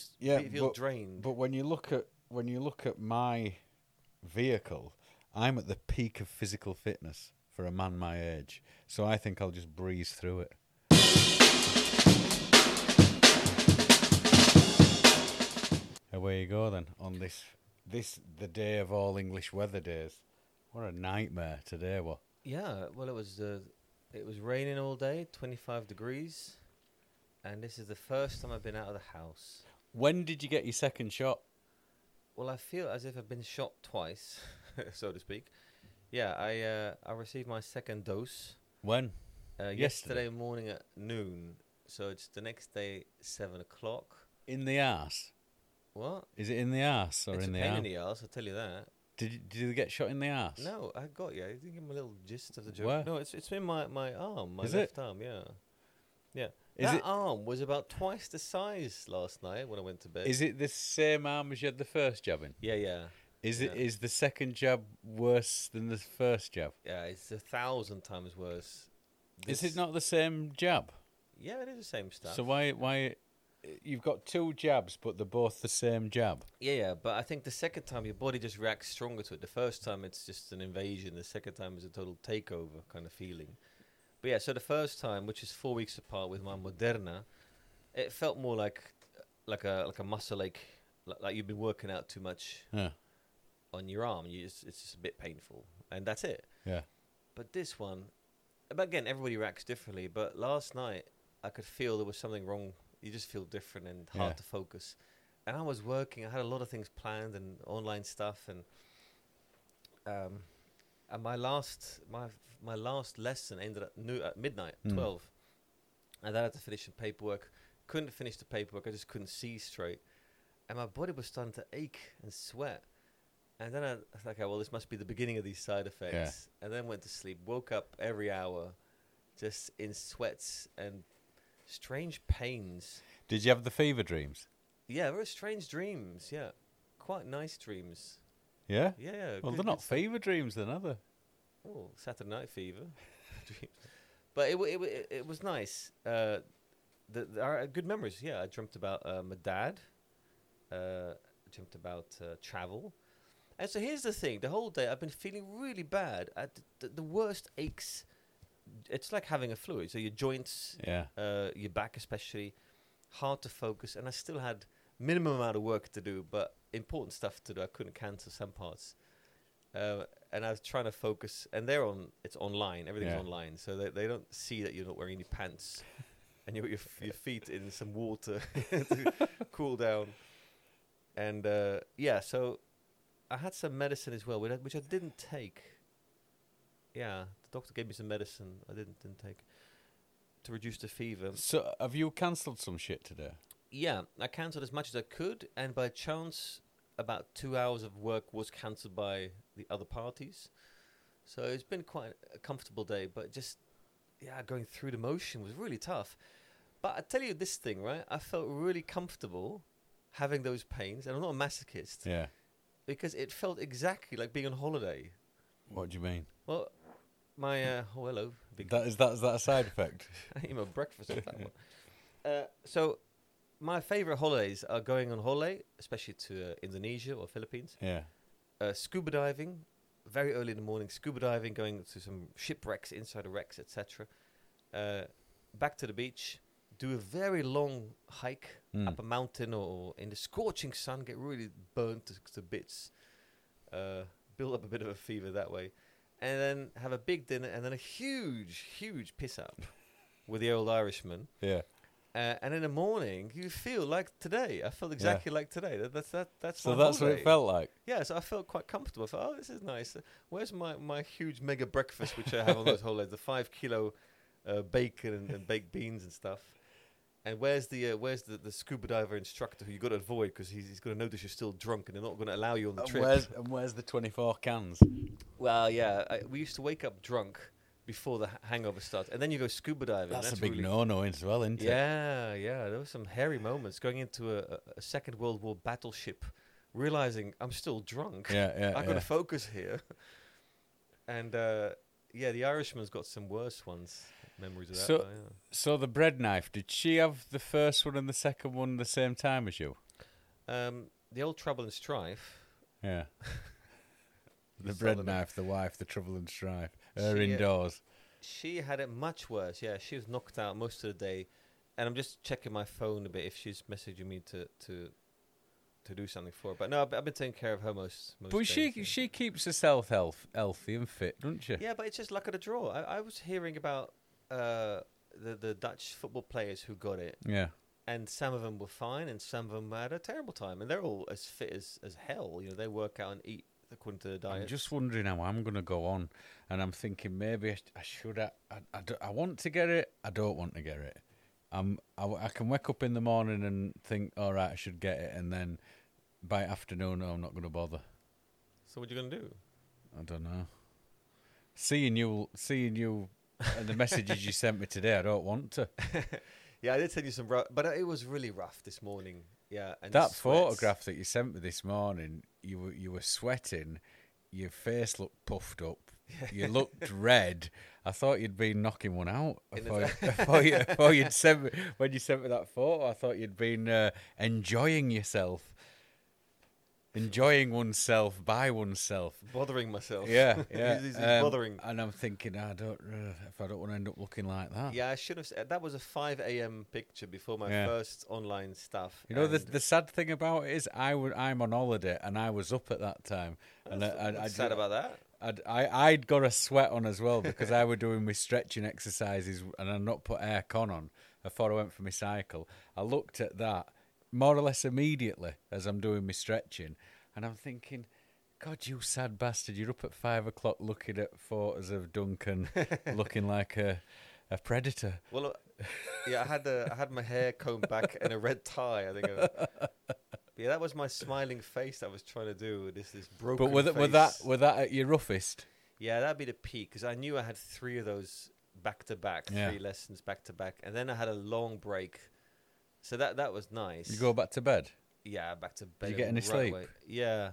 just Yeah, fe- feel but- drained. But when you look at when you look at my vehicle, I'm at the peak of physical fitness for a man my age. So I think I'll just breeze through it. Away you go then on this this the day of all English weather days. What a nightmare today was. yeah, well, it was uh, it was raining all day, 25 degrees, and this is the first time I've been out of the house. When did you get your second shot? Well, I feel as if I've been shot twice, so to speak. Yeah, I uh, I received my second dose When? uh, Yesterday? yesterday morning at noon. So it's the next day, seven o'clock. In the ass? What? Is it in the ass or it's in the pain arm? in the ass. I'll tell you that. Did you, did you get shot in the ass? No, I got you. I didn't give him a little gist of the joke. Where? No, it's it's in my, my arm, my Is it? left arm. Yeah, yeah. That it- arm was about twice the size last night when I went to bed. Is it the same arm as you had the first jab in? Yeah, yeah, Is it Yeah. is the second jab worse than the first jab? yeah. It's a thousand times worse. Is it not the same jab? Yeah, it is the same stuff. So why why you've got two jabs but they're both the same jab? Yeah, yeah, but I think the second time your body just reacts stronger to it. The first time it's just an invasion. The second time is a total takeover kind of feeling. But yeah, so the first time, which is four weeks apart with my Moderna, it felt more like like a like a muscle ache, like, like you've been working out too much Yeah. on your arm. You just, it's just a bit painful, and that's it. Yeah. But this one, but again, everybody reacts differently. But last night, I could feel there was something wrong. You just feel different and hard Yeah. to focus. And I was working. I had a lot of things planned and online stuff, and um, and my last my my last lesson ended at, new, at midnight, Mm. twelve, and then I had to finish some paperwork. Couldn't finish the paperwork. I just couldn't see straight, and my body was starting to ache and sweat. And then I was like, okay, well, this must be the beginning of these side effects. And then went to sleep. Woke up every hour, just in sweats and strange pains. Did you have the fever dreams? Yeah, very strange dreams. Yeah, quite nice dreams. Yeah. Yeah, yeah. Well, good- they're not stuff. fever dreams then, are they? Oh, Saturday Night Fever. But it, it, it, it was nice. Uh, the, the, our, good memories. Yeah, I dreamt about uh, my dad. Uh, I dreamt about uh, travel. And so here's the thing: the whole day I've been feeling really bad. At the, the, worst aches. It's like having a flu. So your joints, Yeah. uh, your back especially, hard to focus. And I still had minimum amount of work to do, but important stuff to do. I couldn't cancel some parts. And I was trying to focus, and they're on. It's online. Everything's Yeah. online, so they they don't see that you're not wearing any pants, and you got your your feet in some water to cool down. And uh, yeah, so I had some medicine as well, which I, which I didn't take. Yeah, the doctor gave me some medicine I didn't didn't take to reduce the fever. So have you cancelled some shit today? Yeah, I cancelled as much as I could, and by chance, about two hours of work was cancelled by the other parties. So it's been quite a comfortable day, but just yeah, going through the motion was really tough. But I tell you this thing, right? I felt really comfortable having those pains, and I'm not a masochist Yeah. because it felt exactly like being on holiday. What do you mean? Well, my uh, oh hello, big That is that is that a side effect? I ate my breakfast with that one. Uh, so, my favorite holidays are going on holiday, especially to uh, Indonesia or Philippines. Yeah. Uh, scuba diving, very early in the morning. Scuba diving, going to some shipwrecks, inside the wrecks, etc. Uh, back to the beach, do a very long hike Mm. up a mountain or in the scorching sun, get really burnt to, to bits, uh, build up a bit of a fever that way, and then have a big dinner and then a huge, huge piss up with the old Irishman. Yeah. Uh, and in the morning, you feel like today. I felt exactly like today. That, that's that. That's So that's what it felt like. Yeah, so I felt quite comfortable. I thought, oh, this is nice. Uh, Where's my, my huge mega breakfast, which I have on those holidays? The five kilo uh, bacon and, and baked beans and stuff. And where's the uh, where's the, the scuba diver instructor who you got to avoid because he's, he's going to notice you're still drunk and they're not going to allow you on the And trip. where's and where's the twenty four cans? Well, yeah, I, we used to wake up drunk before the hangover starts, and then you go scuba diving. That's, a big really- no no as well, isn't it? Yeah, yeah. There were some hairy moments going into a, a, Second World War battleship, realizing I'm still drunk. Yeah, yeah. I've got to focus here. And uh, yeah, the Irishman's got some worse ones. Memories of that. So- yeah. So the bread knife, did she have the first one and the second one the same time as you? Um, the old trouble and strife. Yeah. the bread knife, the wife, the trouble and strife. Her She, uh, indoors. She had it much worse. Yeah, she was knocked out most of the day, and I'm just checking my phone a bit if she's messaging me to to to do something for her. But no, I've, I've been taking care of her most. most But she days, she keeps herself health, healthy and fit, doesn't she? Yeah, but it's just luck of the draw. I, I was hearing about uh, the the Dutch football players who got it, Yeah. and some of them were fine, and some of them had a terrible time, and they're all as fit as as hell. You know, they work out and eat to the diet. I'm just wondering how I'm going to go on, and I'm thinking maybe I, sh- I should. I, I, I, do- I want to get it. I don't want to get it. I'm. I, w- I can wake up in the morning and think, all right, I should get it, and then by afternoon, I'm not going to bother. so what are you gonna do? I don't know. Seeing you, seeing you, and the messages you sent me today, I don't want to. Yeah, I did send you some rough, but it was really rough this morning. Yeah, and that sweats. photograph that you sent me this morning, you were you were sweating, your face looked puffed up, you looked red. I thought you'd been knocking one out. I In thought, I thought, you, I thought you'd sent me when you sent me that photo. I thought you'd been uh, enjoying yourself, enjoying oneself by oneself. bothering myself. Yeah, yeah. He's- he's um, bothering. And I'm thinking, I don't uh, if I don't want to end up looking like that. Yeah, I should have said that was a 5 a.m. picture before my Yeah. first online stuff. You know the the sad thing about it is I would I'm on holiday and I was up at that time and I, I, sad about that. I'd, I I'd got a sweat on as well because I were doing my stretching exercises and I'd not put aircon on before I went for my cycle. I looked at that more or less immediately as I'm doing my stretching, and I'm thinking, God, you sad bastard! You're up at five o'clock looking at photos of Duncan looking like a a predator. Well, uh, yeah, I had the I had my hair combed back and a red tie. I think. yeah, that was my smiling face. I was trying to do with this this broken. But with with that with that at your roughest, yeah, that'd be the peak because I knew I had three of those back to back, three lessons back to back, and then I had a long break. So that that was nice. you go back to bed. Yeah, back to bed. you get any right sleep? Yeah,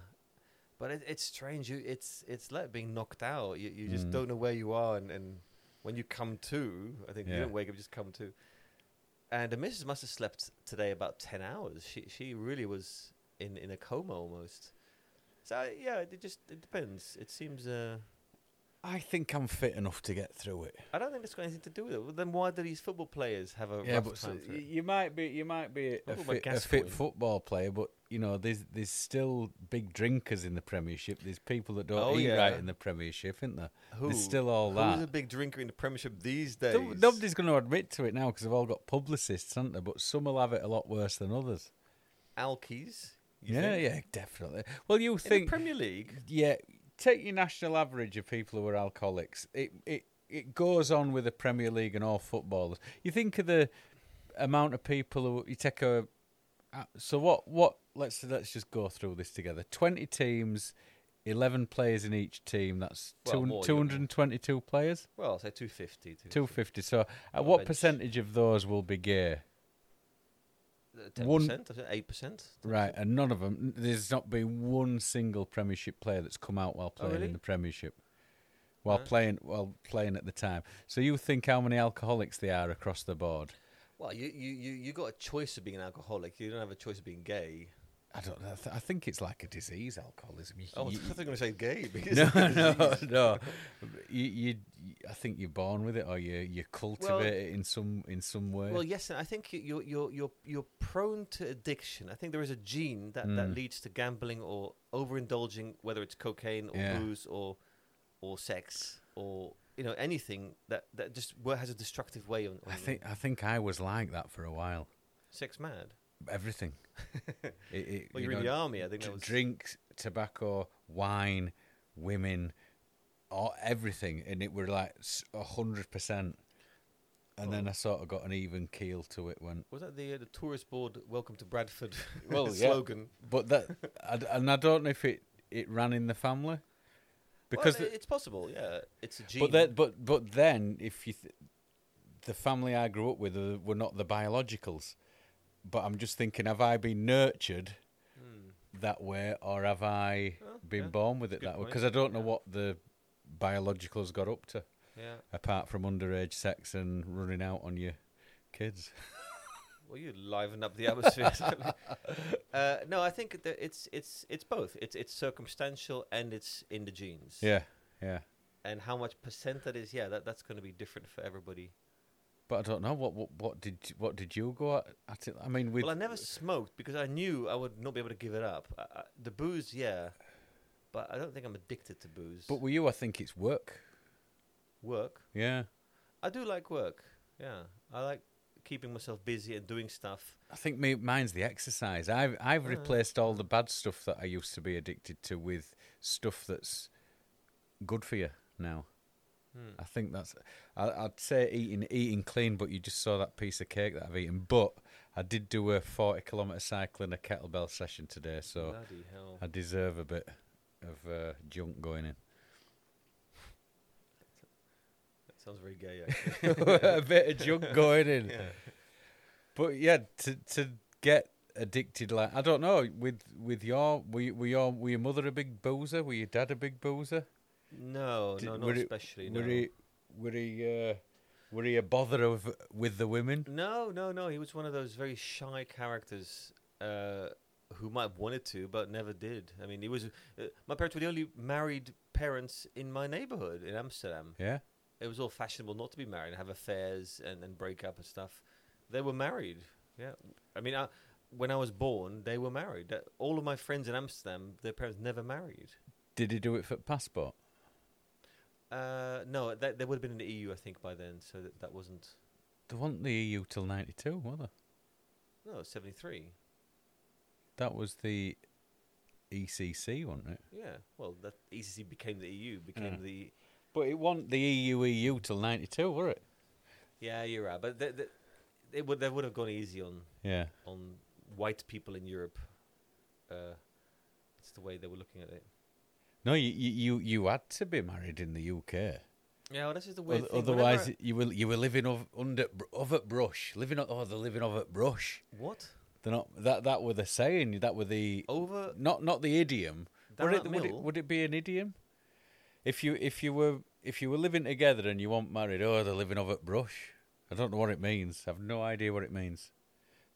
but it, it's strange. You, it's it's like being knocked out. You you just Mm. don't know where you are, and, and when you come to, I think you don't wake up, You just come to. And the missus must have slept today about ten hours. She she really was in in a coma almost. So yeah, it just it depends. It seems. Uh, I think I'm fit enough to get through it. I don't think it's got anything to do with it. Well, then why do these football players have a yeah, but so, you might be you might be a, fit, a fit football player, but you know there's there's still big drinkers in the Premiership. There's people that don't Oh, eat yeah. right in the Premiership, isn't there? Who? There's still all that Who's a big drinker in the Premiership these days? No- Nobody's going to admit to it now because they've all got publicists, aren't they? But some will have it a lot worse than others. Alkies. yeah, think? yeah, definitely. Well, you In think the Premier League? yeah, take your national average of people who are alcoholics. It it it goes on with the Premier League and all footballers. You think of the amount of people who you take a. So what? What? Let's let's just go through this together. Twenty teams, eleven players in each team. That's Well, two more, you got two hundred and twenty-two players. Well, I'll say 250. Two fifty. So, at what bench. percentage of those will be gay? Ten One- percent, eight percent. Right, and none of them. There's not been one single Premiership player that's come out while Oh, playing really? in the Premiership, while Right. playing while playing at the time. So you think how many alcoholics there are across the board? Well, you, you, you, you got a choice of being an alcoholic. You don't have a choice of being gay. I don't know. I, th- I think it's like a disease, alcoholism. You, Oh, I you- thought you were going to say gay. Because no, no, no. You, you, I think you're born with it, or you you cultivate it in some in some way. Well, yes, and I think you- you're you're you're you're prone to addiction. I think there is a gene that, that Mm. leads to gambling or overindulging, whether it's cocaine or Yeah. booze or or sex or you know anything that that just has a destructive way on. on I think I think I was like that for a while. sex mad. Everything. it, it, Well, you you're in the army. I think that was drinks, tobacco, wine, women, all, everything, and it were like hundred percent. And then Oh. I sort of got an even keel to it when, was that the uh, the tourist board "Welcome to Bradford" Well, slogan. but that, I d and I don't know if it it ran in the family, because well, the- it's possible. Yeah, it's a gene. but then but but then if you th- the family I grew up with uh, were not the biologicals, but I'm just thinking, have I been nurtured? Hmm. that way, or have I Well, been yeah, born with it that way? Because I don't know Yeah. what the biologicals got up to, Yeah. apart from underage sex and running out on your kids. Well, you liven up the atmosphere. uh, no, I think that it's it's it's both. It's it's circumstantial and it's in the genes. Yeah, yeah. And how much percent that is, yeah, that that's going to be different for everybody. But I don't know what what what did you- what did you go at? at it? I mean, with well, I never smoked because I knew I would not be able to give it up. I, I, the booze, yeah, but I don't think I'm addicted to booze. but with you, I think it's work. work, Yeah, I do like work. Yeah, I like keeping myself busy and doing stuff. I think me mine's the exercise. I've I've Ah. replaced all the bad stuff that I used to be addicted to with stuff that's good for you now. Hmm. I think that's. I, I'd say eating eating clean, but you just saw that piece of cake that I've eaten. But I did do a forty kilometre cycle and a kettlebell session today, so! I deserve a bit of uh, junk going in. That sounds very gay. Actually. a bit of junk going in. yeah. But yeah, to to get addicted like I don't know with with your were you, were your were your mother a big boozer? Were your dad a big boozer? No, Did- no, not it- especially. Were no. he were he uh, were he a bother of with the women? No, no, no. He was one of those very shy characters uh, who might have wanted to, but never did. I mean, he was. Uh, my parents were the only married parents in my neighborhood in Amsterdam. Yeah, It was all fashionable not to be married and have affairs and, and break up and stuff. They were married. Yeah. I mean, I, when I was born, they were married. Uh, All of my friends in Amsterdam, their parents never married. did he do it for passport? Uh, no, that, they would have been in the EU, I think, by then. So that, that wasn't. They weren't the EU till ninety two, were they? No, 73. That was the ECC, wasn't it? Yeah. Well, that ECC became the EU, became Yeah. the But it wasn't the EU EU till ninety two, were it? Yeah, you're right. But they, they, they would they would have gone easy on Yeah. on white people in Europe. Uh, it's the way they were looking at it. No, you you you, you had to be married in the UK. Yeah, well, this is the weird thing. Otherwise, Whenever- you were you were living of, under of at brush, living oh they're living of at brush. what They're not that that were the saying. That were the over not not the idiom. Would it, would it would it be an idiom? If you if you were if you were living together and you weren't married, oh they're living of at brush. I don't know what it means. I've no idea what it means.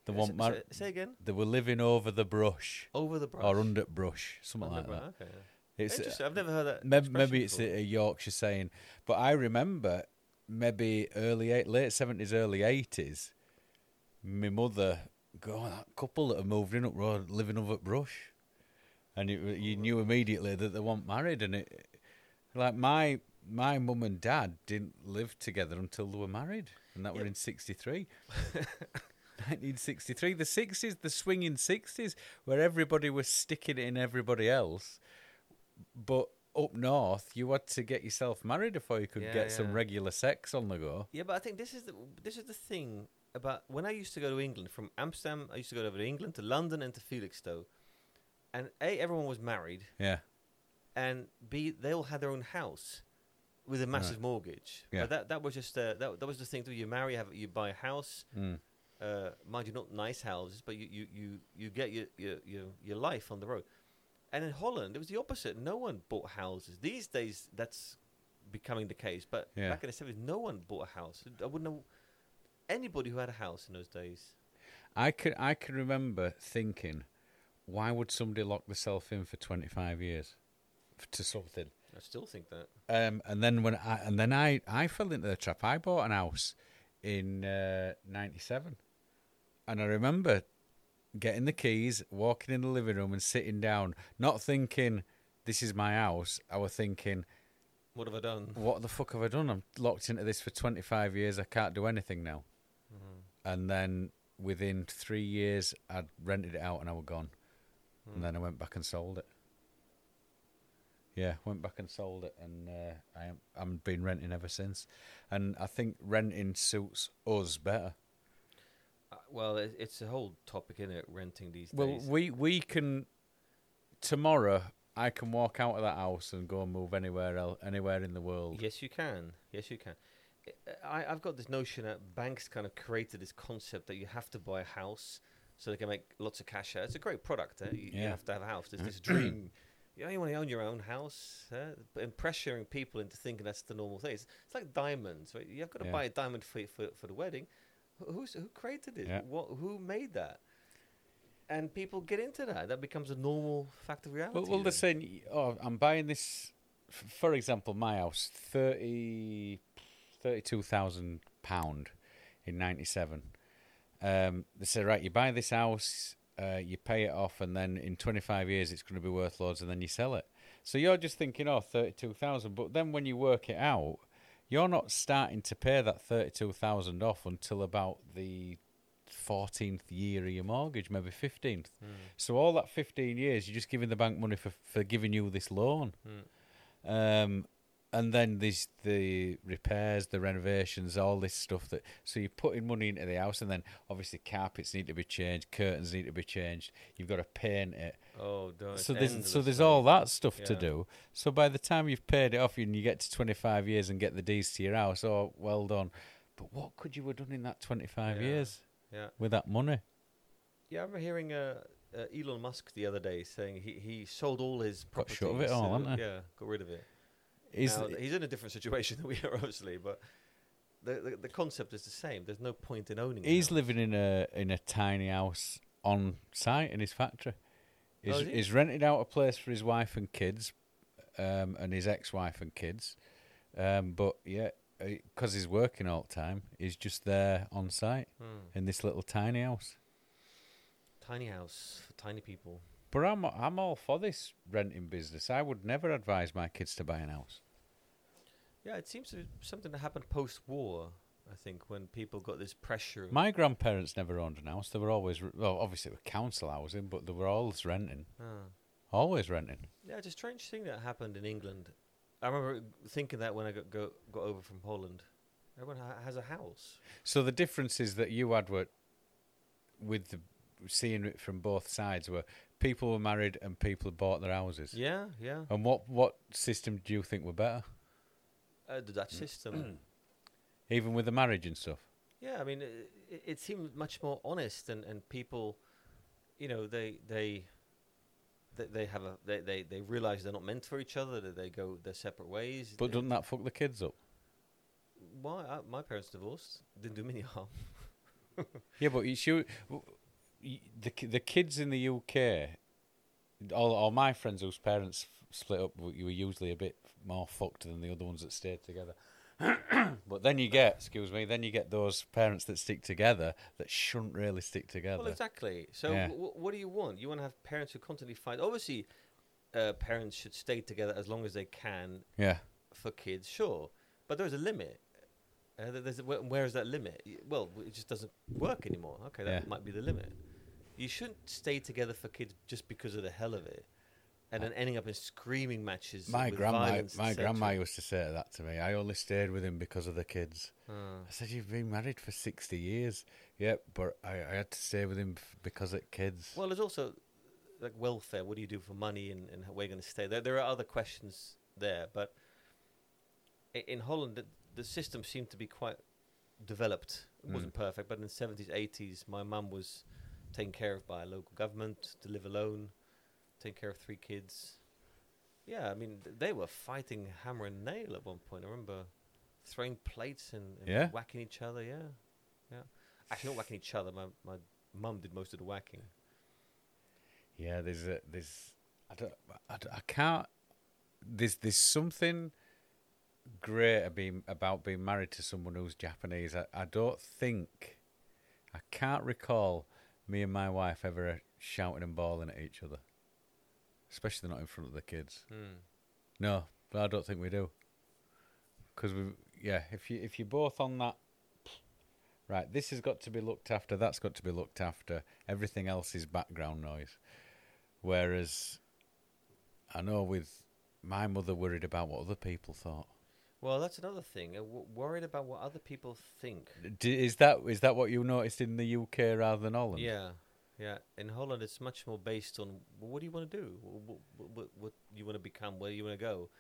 They want mar- say, say again. They were living over the brush over the brush. or under brush, something like Underbrush, that. Okay. yeah. It's Interesting. I've never heard that. Maybe, maybe it's a, a Yorkshire saying, but I remember maybe early eight, late seventies, early eighties. My mother, go that couple that have moved in up road, living over at Brush, and you, you knew immediately that they weren't married, and it, like my my mum and dad didn't live together until they were married, and that were in sixty three. 1963, the 60s, the swinging 60s, where everybody was sticking it in everybody else. But up north, you had to get yourself married before you could Yeah, get some regular sex on the go. Yeah, but I think this is the this is the thing about when I used to go to England from Amsterdam. I used to go over to England to London and to Felixstowe, and a everyone was married, Yeah, and b they all had their own house with a massive mortgage. Yeah. But that that was just uh, that that was the thing. Too. You marry, have you buy a house. mm. Uh, mind you, not nice houses, but you you you, you get your, your your your life on the road. And in Holland, it was the opposite. No one bought houses. These days, that's becoming the case. But Yeah. back in the seventies, no one bought a house. I wouldn't know anybody who had a house in those days. I can I can remember thinking, why would somebody lock themselves in for 25 years to something? I still think that. Um, and then when I and then I I fell into the trap. I bought an house in uh, '97, and I remember getting the keys, walking in the living room, and sitting down, not thinking this is my house. I was thinking, What have I done? what the fuck have I done? I'm locked into this for 25 years. I can't do anything now. And then within three years, I'd rented it out and I was gone. And then I went back and sold it. Yeah, went back and sold it, and uh, I am I've been renting ever since. And I think renting suits us better. Well, it, it's a whole topic in it. Renting these Well, days. we we can tomorrow. I can walk out of that house and go and move anywhere else, anywhere in the world. Yes, you can. Yes, you can. I, I've got this notion that banks kind of created this concept that you have to buy a house so they can make lots of cash out. It's a great product. Eh? You, you have to have a house. There's this dream. You know, you want to own your own house, eh? and pressuring people into thinking that's the normal thing. It's, it's like diamonds. Right? You've got to Yeah. buy a diamond for, for for the wedding. Who- Who's who created it? Yeah. What who made that? And people get into that. That becomes a normal fact of reality. Well, well, they're saying, oh, I'm buying this. f- For example, my house, 30, 32,000 pound in '97. Um, they say, right, you buy this house, uh, you pay it off, and then in 25 years it's going to be worth loads, and then you sell it. So you're just thinking, oh, 32,000. But then when you work it out, you're not starting to pay that 32,000 off until about the 14th year of your mortgage, maybe 15th. Hmm. So all that 15 years, you're just giving the bank money for, for giving you this loan. Hmm. Um, and then there's the repairs, the renovations, all this stuff that. So you're putting money into the house, and then obviously carpets need to be changed, curtains need to be changed. You've got to paint it. Oh, don't. so there's so there's all that stuff to do. So by the time you've paid it off and you get to 25 years and get the deeds to your house, oh well done. But what could you have done in that 25 Yeah. years Yeah, with that money? yeah. I remember hearing uh, uh, Elon Musk the other day saying he, he sold all his Got properties. shut of it all, he? Yeah, got rid of it. Is Now, he's in a different situation than we are, obviously, but the, the the concept is the same. There's no point in owning. He's living in a in a tiny house on site in his factory. He's, Oh, is he? he's rented out a place for his wife and kids, um, and his ex-wife and kids. Um, but yeah, because he's working all the time, he's just there on site Hmm. in this little tiny house. Tiny house for tiny people. But I'm I'm all for this renting business. I would never advise my kids to buy an house. Yeah, it seems to be something that happened post-war. I think when people got this pressure. My grandparents never owned an house. They were always well, obviously it was council housing, but they were always renting, Ah. always renting. Yeah, it's a strange thing that happened in England. I remember thinking that when I got go, got over from Holland. Everyone ha- has a house. So the differences that you had were with the seeing it from both sides were people were married and people had bought their houses. Yeah, yeah. And what what system do you think were better? Uh, the Dutch system. Even with the marriage and stuff. yeah, I mean, it, it, seemed much more honest, and, and people, you know, they they they, they have a they, they they realize they're not meant for each other. That they go their separate ways. But doesn't that fuck the kids up? why? I, my parents divorced. Didn't do me any harm. Yeah, but you should, the the kids in the UK, all all my friends whose parents split up, were you were usually a bit more fucked than the other ones that stayed together. but then you get, excuse me, then you get those parents that stick together that shouldn't really stick together. Well, exactly. So, Yeah. wh- what do you want? You want to have parents who constantly fight. Obviously, uh, parents should stay together as long as they can Yeah, for kids, sure. But there's a limit. Uh, there's a, where, where is that limit? Well, it just doesn't work anymore. Okay, that Yeah. might be the limit. You shouldn't stay together for kids just because of the hell of it, and then ending up in screaming matches. my grandma, my grandma used to say that to me. I only stayed with him because of the kids. Uh, I said, "You've been married for sixty years." Yep, but I, I had to stay with him f- because of kids. well, there's also like welfare. What do you do for money, and, and where you're going to stay? There, there are other questions there, but in Holland, the, the system seemed to be quite developed. It Mm. wasn't perfect, but in the 70s, 80s, my mum was taken care of by a local government to live alone, taking care of three kids. Yeah, I mean, th- they were fighting hammer and nail at one point. I remember throwing plates and, and Yeah? whacking each other. Yeah, yeah. Actually, not whacking each other. My my mum did most of the whacking. Yeah, there's a, there's I don't I, don't- I can't there's there's something great about being, about being married to someone who's Japanese. I, I don't think I can't recall me and my wife ever shouting and bawling at each other, especially not in front of the kids. Hmm. No, But I don't think we do. Because we, yeah, if you if you're both on that, right, this has got to be looked after. That's got to be looked after. Everything else is background noise. Whereas, I know with my mother worried about what other people thought. Well, that's another thing. Uh, w- worried about what other people think. D- is that is that what you noticed in the UK rather than Holland? Yeah, yeah. In Holland, it's much more based on well, what do you want to do, what, what, what, what you want to become, where you want to go.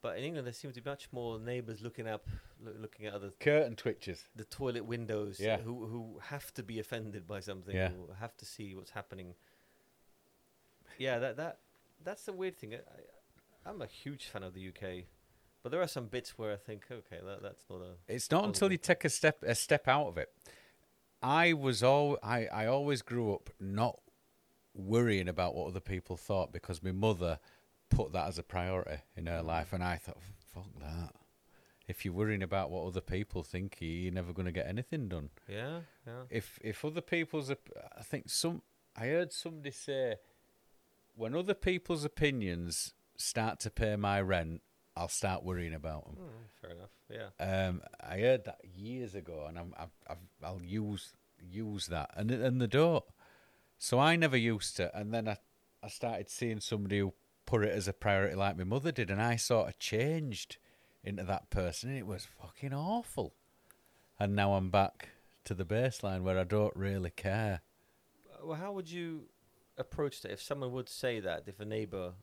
But in England, there seems to be much more neighbours looking up, loo- looking at other Curtain twitches. the toilet windows, Yeah. who who have to be offended by something, Yeah. who have to see what's happening. Yeah, that that that's the weird thing. I, I'm a huge fan of the UK, but there are some bits where I think, okay, that, that's not a It's not until you take a step a step out of it. I was all I, I always grew up not worrying about what other people thought because my mother put that as a priority in her mm. life, and I thought, fuck that. If you're worrying about what other people think, you're never going to get anything done. Yeah, yeah. If if other people's, I think some I heard somebody say, when other people's opinions start to pay my rent, I'll start worrying about them. Mm, fair enough. Yeah. Um, I heard that years ago, and I'm, I've, I've, I'll use use that, and and they don't. So I never used to, and then I, I started seeing somebody who put it as a priority, like my mother did, and I sort of changed into that person, and it was fucking awful. And now I'm back to the baseline where I don't really care. Uh, Well, how would you approach that if someone would say that? If a neighbor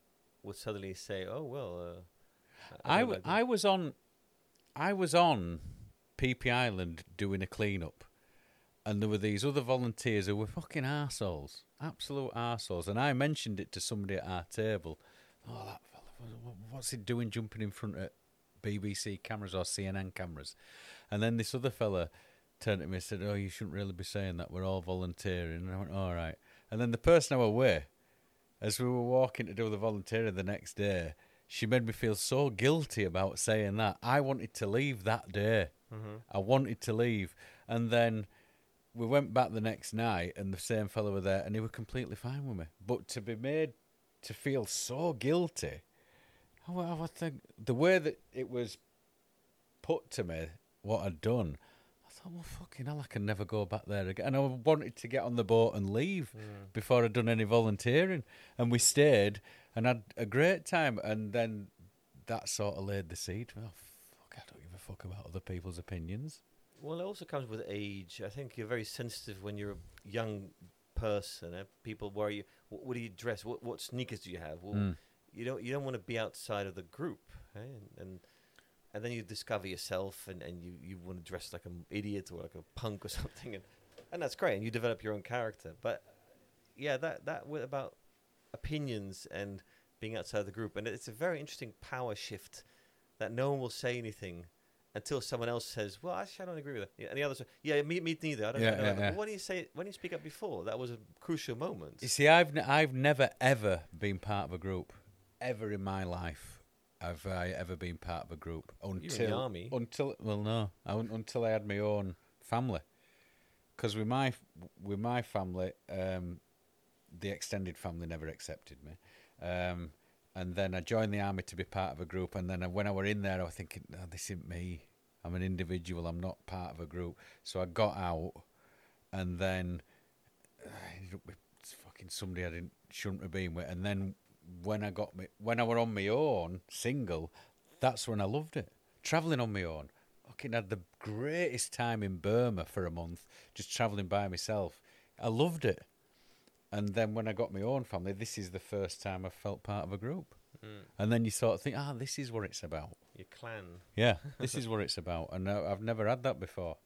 would suddenly say, "Oh well," uh, I, w- like this." I was on I was on Phi Phi Island doing a clean-up and there were these other volunteers who were fucking assholes, absolute assholes. And I mentioned it to somebody at our table. Oh, that fella, what- what- what's he doing jumping in front of BBC cameras or CNN cameras? And then this other fella turned to me and said, Oh, you shouldn't really be saying that. We're all volunteering. And I went, All right. And then the person I was with, as we were walking to do the volunteering the next day, she made me feel so guilty about saying that. I wanted to leave that day. Mhm. I wanted to leave. And then we went back the next night and the same fellow were there and he were completely fine with me. But to be made to feel so guilty, I, I think the way that it was put to me, what I'd done, thought, well, fucking hell, I can never go back there again. And I wanted to get on the boat and leave before I'd done any volunteering. And we stayed and had a great time. And then that sort of laid the seed. Oh, fuck, I don't give a fuck about other people's opinions. Well, it also comes with age. I think you're very sensitive when you're a young person. Eh? People worry, what, what do you dress? What, what sneakers do you have? Well, Mm. you don't you don't want to be outside of the group, eh? and, and and then you discover yourself, and, and you, you want to dress like an idiot or like a punk or something, and and that's great, and you develop your own character. But yeah, that that wi- about opinions and being outside the group, and it's a very interesting power shift that no one will say anything until someone else says, "Well, actually, I don't agree with it." Yeah, and the others, "Yeah, me, me neither." I don't Yeah, know. yeah, yeah. Why do you say? Do you speak up before? That was a crucial moment. You see, I've n- I've never ever been part of a group, ever in my life. Have I ever been part of a group were in the until army. until well no I, until I had my own family, because with my with my family, um, the extended family never accepted me, um, and then I joined the army to be part of a group, and then when I were in there, I was thinking, no, this isn't me. I'm an individual. I'm not part of a group. So I got out, and then I ended up with fucking somebody I didn't shouldn't have been with. And then when I got me when I were on my own, single, that's when I loved it. Traveling on my own. Fucking had the greatest time in Burma for a month, just traveling by myself. I loved it. And then when I got my own family, this is the first time I felt part of a group. Mm. And then you sort of think, ah, this is what it's about. Your clan. Yeah, this is what it's about, and uh, I've never had that before,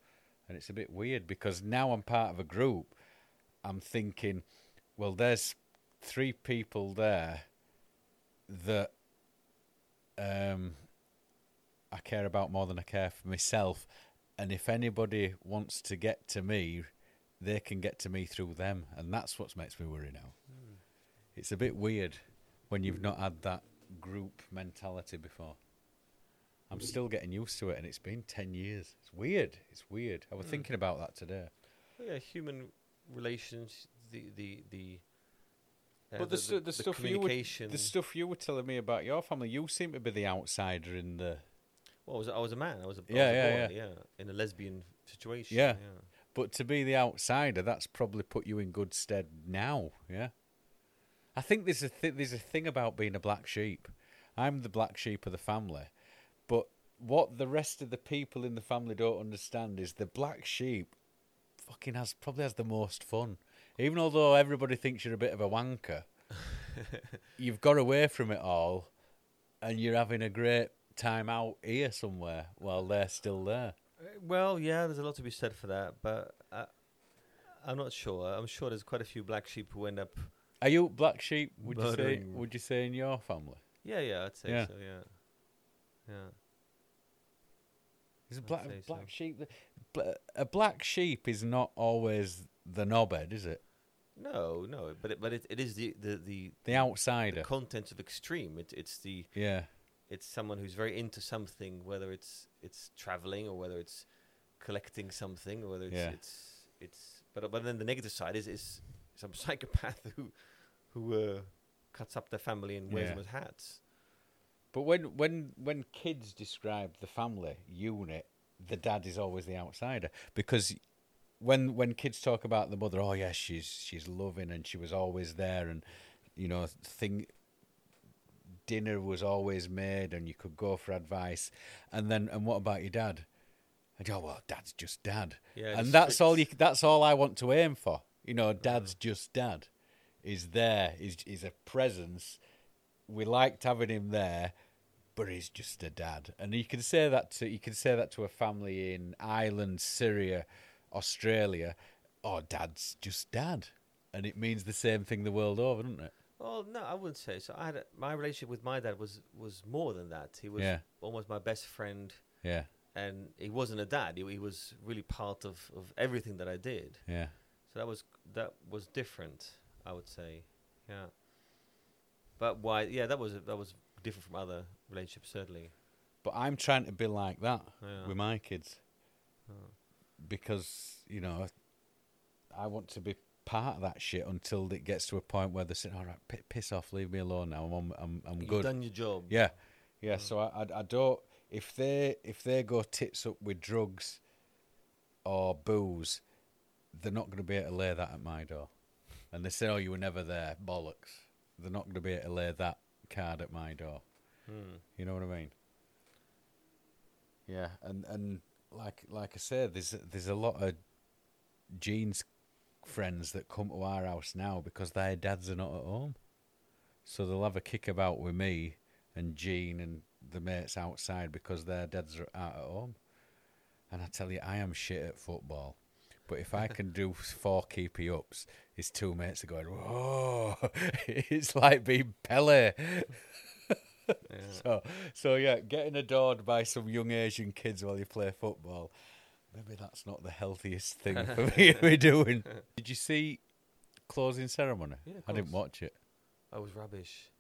and it's a bit weird because now I'm part of a group. I'm thinking, well, there's three people there that um, I care about more than I care for myself, and if anybody wants to get to me, they can get to me through them, and that's what makes me worry now. It's a bit weird when you've not had that group mentality before. I'm still getting used to it, and it's been ten years. It's weird. It's weird. I was Mm. thinking about that today. Well, yeah, human relations. The the the. Uh, but the, stu- the, stuff you were, the stuff you were telling me about your family, you seem to be the outsider in the. well, I was I was a man. I was a Yeah, was yeah, boy, yeah, in a lesbian situation. Yeah. yeah. But to be the outsider, that's probably put you in good stead now. Yeah. I think there's a th- there's a thing about being a black sheep. I'm the black sheep of the family, but what the rest of the people in the family don't understand is the black sheep fucking has probably has the most fun. Even although everybody thinks you're a bit of a wanker, you've got away from it all, and you're having a great time out here somewhere while they're still there. Uh, Well, yeah, there's a lot to be said for that, but I, I'm not sure. I'm sure there's quite a few black sheep who end up. Are you black sheep? Would you say? Would you say in your family? Yeah, yeah, I'd say Yeah. so. Yeah, yeah. Is a black black so. sheep? a black sheep is not always the knobhead, is it? No, no, but it, but it, it is the the the, The outsider. the contents of extreme. It, it's the yeah, it's someone who's very into something, whether it's it's traveling or whether it's collecting something or whether it's Yeah. it's it's. But but then the negative side is is some psychopath who who uh, cuts up their family and wears Yeah. them as hats. but when when when kids describe the family unit, the dad is always the outsider because when when kids talk about the mother, oh yes, she's she's loving and she was always there, and you know thing. Dinner was always made, and you could go for advice. And then, and what about your dad? And you go, well, dad's just dad. Yeah, and that's all you. That's all I want to aim for. You know, uh-huh. dad's just dad. Is there? Is is a presence. We liked having him there, but he's just a dad. And you can say that to you can say that to a family in Ireland, Syria, Australia. Oh, dad's just dad, and it means the same thing the world over, doesn't it? Well, no, I wouldn't say so. I had a, my relationship with my dad was was more than that. He was Yeah. almost my best friend, Yeah, and he wasn't a dad. He, he was really part of, of everything that I did. yeah. So that was that was different, I would say. Yeah. But why? Yeah, that was that was different from other relationships, certainly. But I'm trying to be like that Yeah. with my kids Oh. Because you know I want to be part of that shit until it gets to a point where they say, "All right, pi- piss off, leave me alone now. I'm I'm I'm, I'm You've good." done your job. Yeah, yeah. So I, I I don't if they if they go tits up with drugs or booze, they're not going to be able to lay that at my door. And they say, "Oh, you were never there." Bollocks. They're not going to be able to lay that card at my door. Hmm. You know what I mean? Yeah, and and like like I said, there's there's a lot of Jean's friends that come to our house now because their dads are not at home, so they'll have a kick about with me and Jean and the mates outside because their dads are out at home. And I tell you, I am shit at football. But if I can do four keepy ups, his two mates are going, whoa, it's like being Pele. Yeah. So, so yeah, getting adored by some young Asian kids while you play football, maybe that's not the healthiest thing for me to be doing. Did you see closing ceremony? Yeah, I didn't watch it, That was rubbish.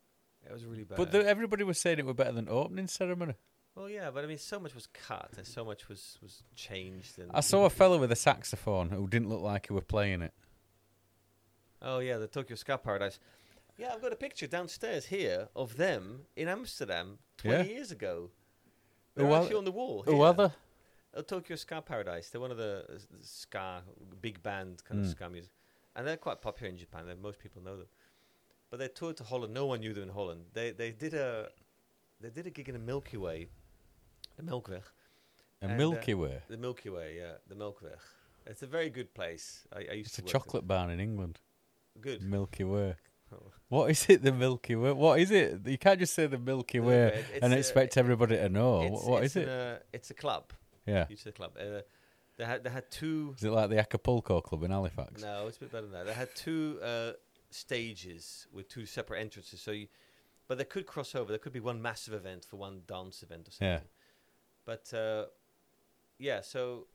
It was really bad. but the, everybody was saying it was better than opening ceremony. well, yeah, but I mean, so much was cut and so much was was changed. And I saw a fella with a saxophone who didn't look like he were playing it. Oh yeah, the Tokyo Ska Paradise. Yeah, I've got a picture downstairs here of them in Amsterdam twenty Yeah. years ago. Who They're are- actually on the wall. Who here. other? Oh, Tokyo Ska Paradise. They're one of the uh, s- ska big band kind of Mm. ska music, and they're quite popular in Japan. Most people know them. But they toured to Holland. No one knew them in Holland. They they did a they did a gig in the Milky Way, the Melkweg, A And, uh, Milky Way. the Milky Way. Yeah, the Melkweg. It's a very good place. I, I used It's to a work chocolate bar in England. Good. Milky Way. What is it? The Milky Way. What is it? You can't just say the Milky Way and a- expect everybody to know. It's- what it's is it? an, uh, it's a club. yeah. It's a club. Uh, they had they had two. Is it like the Acapulco Club in Halifax? No, it's a bit better than that. They had two uh, stages with two separate entrances. So, you, but they could cross over. There could be one massive event for one dance event or something. Yeah. But uh, yeah, so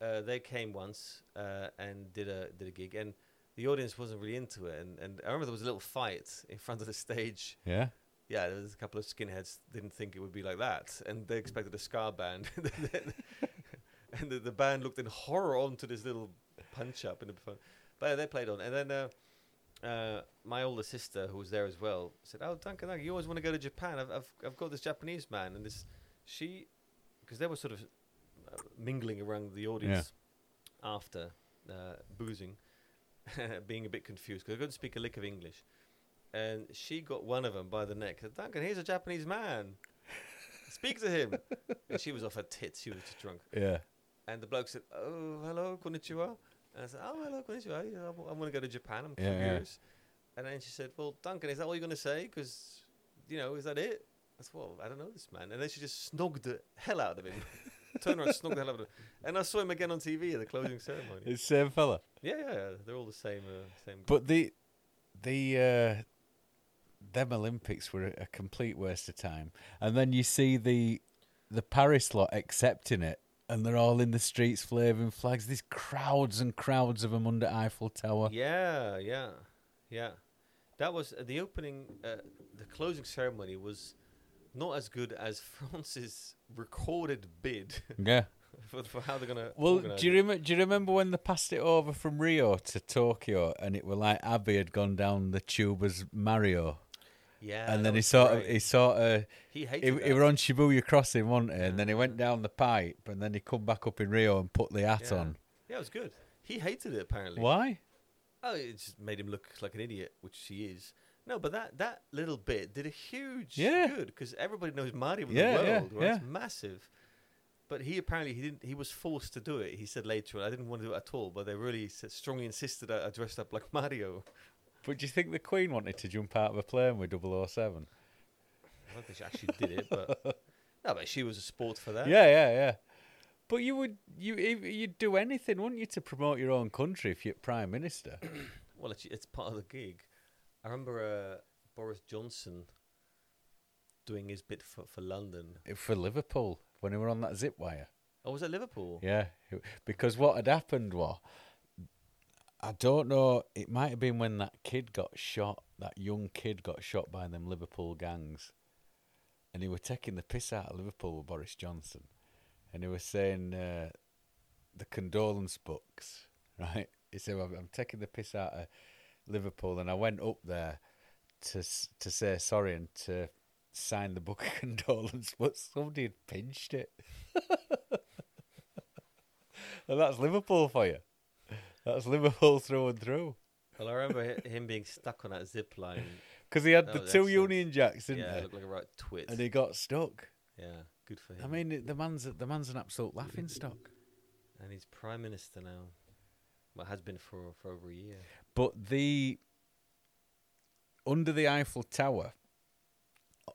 uh, they came once uh, and did a did a gig, and the audience wasn't really into it. And, and I remember there was a little fight in front of the stage. Yeah. Yeah, there was a couple of skinheads didn't think it would be like that, and they expected a ska band. and the, the band looked in horror onto this little punch up in the front. But yeah, they played on, and then uh, uh, my older sister, who was there as well, said, "Oh, Duncan, you always want to go to Japan. I've, I've I've got this Japanese man, and this she, because they were sort of uh, mingling around the audience after uh, boozing, being a bit confused because I couldn't speak a lick of English." And she got one of them by the neck. Said, Duncan, here's a Japanese man. Speak to him. and she was off her tits. She was just drunk. Yeah. And the bloke said, "Oh, hello, konnichiwa." And I said, "Oh, hello, konnichiwa. Yeah, I want to go to Japan. I'm Yeah, yeah. And then she said, "Well, Duncan, is that all you're going to say? Because, you know, is that it?" I said, "Well, I don't know this man." And then she just snogged the hell out of him. Turned around, snogged the hell out of him. And I saw him again on TV at the closing ceremony. It's the same fella. Yeah, yeah, yeah. They're all the same. Uh, same. But the the uh them Olympics were a, a complete waste of time. And then you see the the Paris lot accepting it and they're all in the streets flaving flags. There's crowds and crowds of them under Eiffel Tower. Yeah, yeah, yeah. That was uh, the opening. Uh, the closing ceremony was not as good as France's recorded bid Yeah. for, for how they're gonna. Well, do you remember? Do you remember when they passed it over from Rio to Tokyo, and it were like Abe had gone down the tube as Mario, Yeah, and then he sort of he sort of he he, hated he that. were on Shibuya Crossing, wasn't he? And then he went mm. down the pipe, and then he come back up in Rio and put the hat Yeah. on. Yeah, it was good. He hated it apparently. Why? Oh, it just made him look like an idiot, which he is. No, but that that little bit did a huge Yeah. good because everybody knows Mario in Yeah, the yeah, world, right? It's massive. But he apparently he didn't. He was forced to do it. He said later, on "I didn't want to do it at all." But they really strongly insisted I, I dressed up like Mario. But do you think the Queen wanted to jump out of a plane with 007? I don't think she actually did it, but no, but she was a sport for that. Yeah, yeah, yeah. But you would you you'd do anything, wouldn't you, to promote your own country if you're prime minister? Well, it's, it's part of the gig. I remember uh, Boris Johnson doing his bit for, for London. For Liverpool when they were on that zip wire. Oh, was that Liverpool? Yeah, because what had happened was, I don't know. It might have been when that kid got shot. That young kid got shot by them Liverpool gangs, and he were taking the piss out of Liverpool with Boris Johnson, and he was saying uh, the condolence books. Right? He said, "I'm I'm taking the piss out of Liverpool," and I went up there to to say sorry and to sign the book of condolence, but somebody had pinched it. And that's Liverpool for you. That's Liverpool through and through. Well, I remember him being stuck on that zip line. Because he had That the two excellent. Union Jacks, didn't yeah, he? it looked like a right twit. And he got stuck. yeah, good for him. I mean, the man's the man's an absolute laughing stock. and he's prime minister now. Well, has been for for over a year. But the under the Eiffel Tower,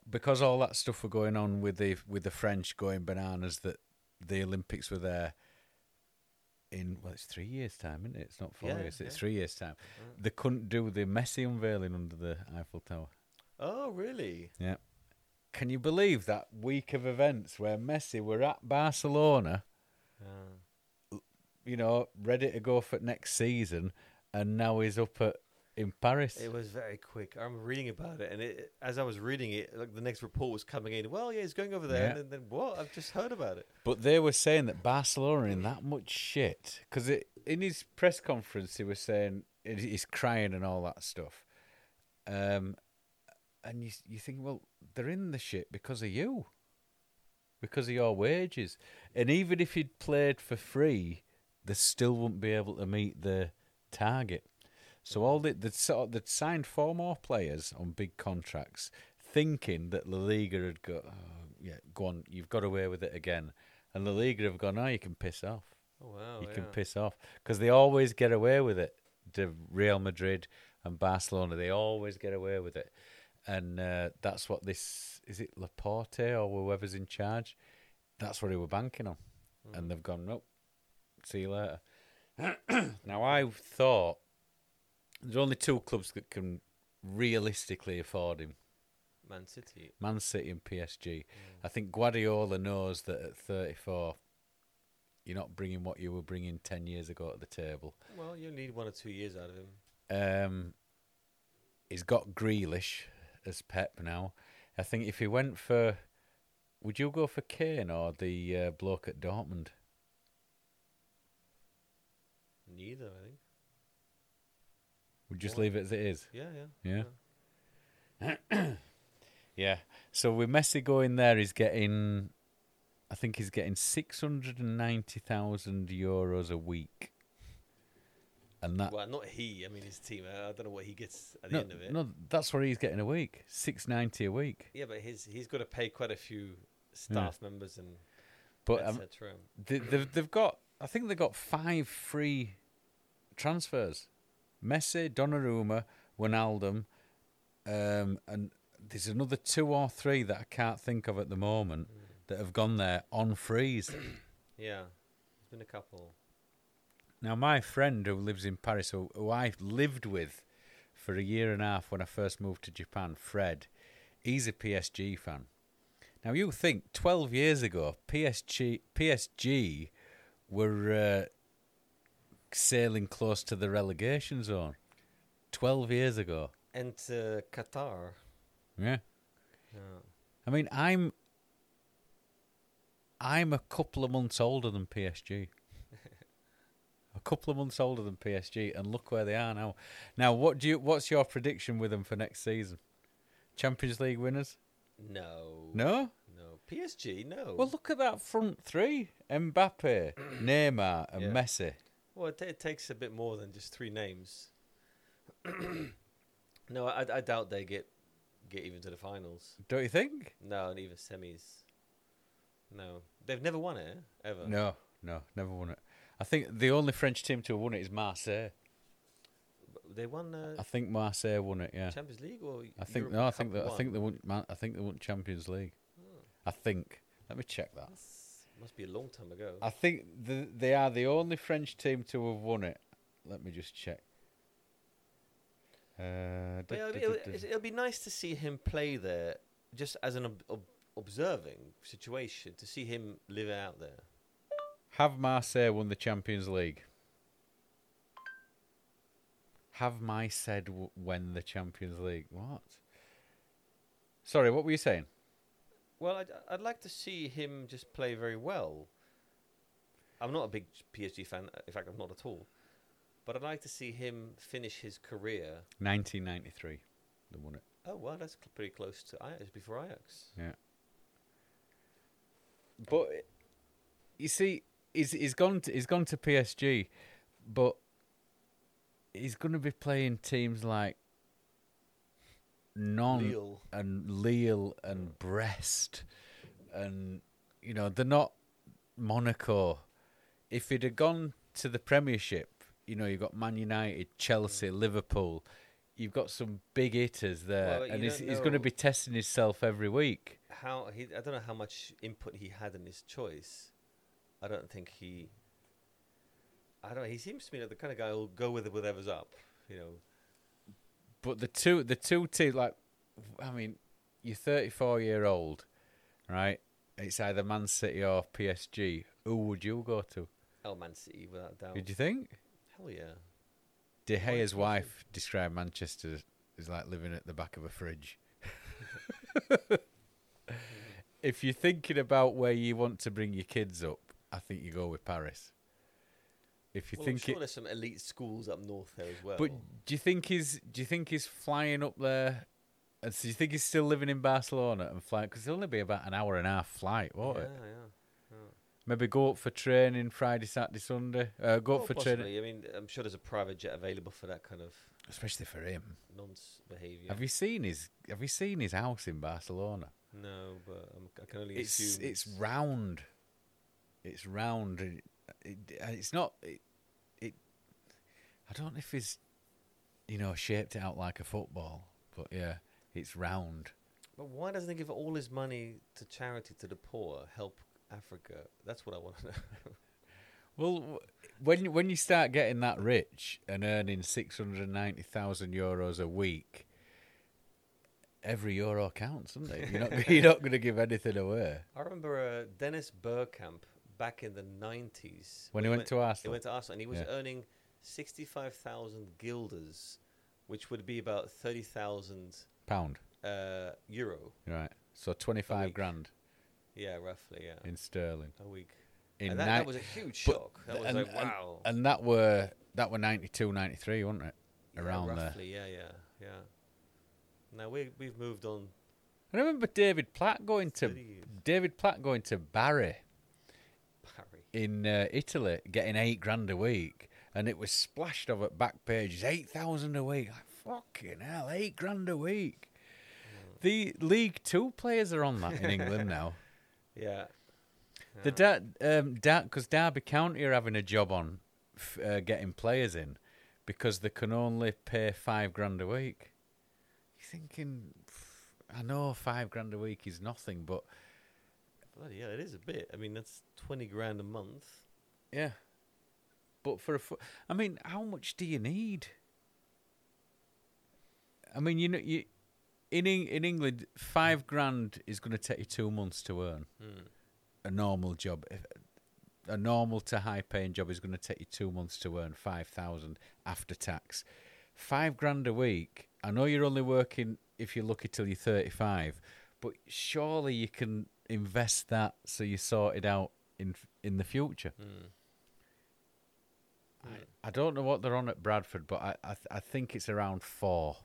because all that stuff were going on with the with the French going bananas that the Olympics were there in well, it's three years' time, isn't it? It's not four Yeah, years; it's yeah. three years' time. Mm. They couldn't do the Messi unveiling under the Eiffel Tower. Oh, really? Yeah. Can you believe that week of events where Messi were at Barcelona, Uh, you know, ready to go for next season, and now he's up at in Paris? it was very quick. I'm reading about it, and it, as I was reading it, like the next report was coming in. Well, yeah, he's going over there, Yeah. and then, then what? I've just heard about it. But they were saying that Barcelona in that much shit because in his press conference he was saying he's crying and all that stuff. Um, and you you think, well, they're in the shit because of you, because of your wages, and even if you'd played for free, they still wouldn't be able to meet the target. So all the they'd, sort of, they'd signed four more players on big contracts, thinking that La Liga had got, oh, yeah, go on, you've got away with it again, and La Liga have gone, oh, you can piss off, Oh wow! you yeah. can piss off, because they always get away with it. The Real Madrid and Barcelona, they always get away with it, and uh, that's what this is. It Laporta or whoever's in charge. That's what they were banking on, and they've gone, nope. See you later. now I thought there's only two clubs that can realistically afford him: Man City. Man City and PSG. I think Guardiola knows that at 34, you're not bringing what you were bringing 10 years ago to the table. Well, you need one or two years out of him. Um, he's got Grealish as Pep now. I think if he went for, would you go for Kane or the uh, bloke at Dortmund? Neither, I think. You just leave it as it is? Yeah, yeah. Yeah. Yeah. So with Messi going there, he's getting, I think he's getting six hundred and ninety thousand euros a week, and that Well, not he. I mean, his team. I don't know what he gets at the no, end of it. no, that's what he's getting a week, six ninety a week. Yeah, but his he's got to pay quite a few staff members and But um, they, they've they've got, I think they've got five free transfers: Messi, Donnarumma, Wijnaldum, um, and there's another two or three that I can't think of at the moment that have gone there on freeze. yeah, there's been a couple. Now, my friend who lives in Paris, who, who I lived with for a year and a half when I first moved to Japan, Fred, he's a PSG fan. Now you think twelve years ago, PSG PSG were uh, sailing close to the relegation zone. Twelve years ago, And uh, Qatar. yeah. Yeah. I mean, I'm I'm a couple of months older than PSG. a couple of months older than PSG, and look where they are now. Now, what do you? What's your prediction with them for next season? Champions League winners? No. No. No. PSG, no. Well, look at that front three: Mbappe, Neymar, and Yeah. Messi. Well, it, it takes a bit more than just three names. no, I, I doubt they get get even to the finals. Don't you think? No, and even semis. No, they've never won it eh? ever. No, no, never won it. I think the only French team to have won it is Marseille. They won uh, I think Marseille won it. Yeah. Champions League or I think Europe no. I think that I think they won. I think they won Champions League. I think. Let me check that. that's- must be a long time ago. I think the, they are the only French team to have won it. Let me just check. Uh, it'll, it'll, duh, duh. it's- it'll be nice to see him play there, just as an ob- ob- observing situation, to see him live out there. Have Marseille won the Champions League? Have my said w- win the Champions League? What? Sorry, what were you saying? Well, I'd, I'd like to see him just play very well. I'm not a big PSG fan. Uh, in fact, I'm not at all. But I'd like to see him finish his career. 1993, they won it. Oh, well, that's cl- pretty close to Ajax, before Ajax. Yeah. But eh, you see, he's he's gone to, he's gone to PSG, but he's going to be playing teams like non Lille. and Lille and Brest, and you know they're not Monaco. If he'd have gone to the Premiership, you know you've got Man United, Chelsea, mm. Liverpool. You've got some big hitters there, Well, and he's, he's going to be testing himself every week. How he? I don't know how much input he had in his choice. I don't think he. I don't. know. He seems to me like the kind of guy who'll go with whatever's up. You know. But the two the two teams like I mean, you're 34 year old, right? It's either Man City or PSG. Who would you go to? El Man City, without a doubt. Did you think? Hell yeah. De Gea's wife described Manchester as like living at the back of a fridge. if you're thinking about where you want to bring your kids up, I think you go with Paris. If you Well, I'm think sure it, there's some elite schools up north there as well. But do you think he's do you think he's flying up there? And so you think he's still living in Barcelona and flying? Because it'll only be about an hour and a half flight, won't yeah, it? yeah. Maybe go up for training Friday, Saturday, Sunday. Uh, go Well, up for possibly. training, I mean, I'm sure there's a private jet available for that kind of especially for him. nonce behaviour. Have you seen his Have you seen his house in Barcelona? No, but I'm, I can only It's assume it's round. It's round. It, it, it's not. It, it. I don't know if he's, you know, shaped it out like a football, but yeah, it's round. But why doesn't he give all his money to charity to the poor, help Africa? That's what I want to know. Well, when when you start getting that rich and earning six hundred ninety thousand euros a week, every euro counts, doesn't it? You're not you're not going to give anything away. I remember uh, Dennis Bergkamp back in the 90s. When he went to Arsenal. He went to Arsenal and he was Yeah. earning 65,000 guilders, which would be about 30,000 pound, uh, euro. right? So twenty five grand Yeah, roughly, yeah. in sterling. a week. In and that, ni- that was a huge shock. That was and, like, wow. and that were that were 92, 93, wasn't it? Yeah, Around there. roughly, yeah, yeah, yeah. Now we we've moved on. I remember David Platt going to David Platt going to Bari. In uh, Italy, getting eight grand a week, and it was splashed over at back pages, eight thousand a week. Like, fucking hell, eight grand a week. The League Two players are on that in England now. Yeah. The da- um, da- because Derby County are having a job on f- uh, getting players in because they can only pay five grand a week. You're thinking, I know five grand a week is nothing, but Bloody yeah, it is a bit. I mean, that's twenty grand a month. Yeah. But for a fo- I mean, how much do you need? I mean, you know, you in in England, five grand is going to take you two months to earn. Hmm. A normal job, if, a normal to high paying job is going to take you two months to earn five thousand after tax. Five grand a week. I know you're only working if you're lucky till you're thirty five, but surely you can invest that so you sort it out in in the future. Hmm. I, I don't know what they're on at Bradford, but I I, th- I think it's around four,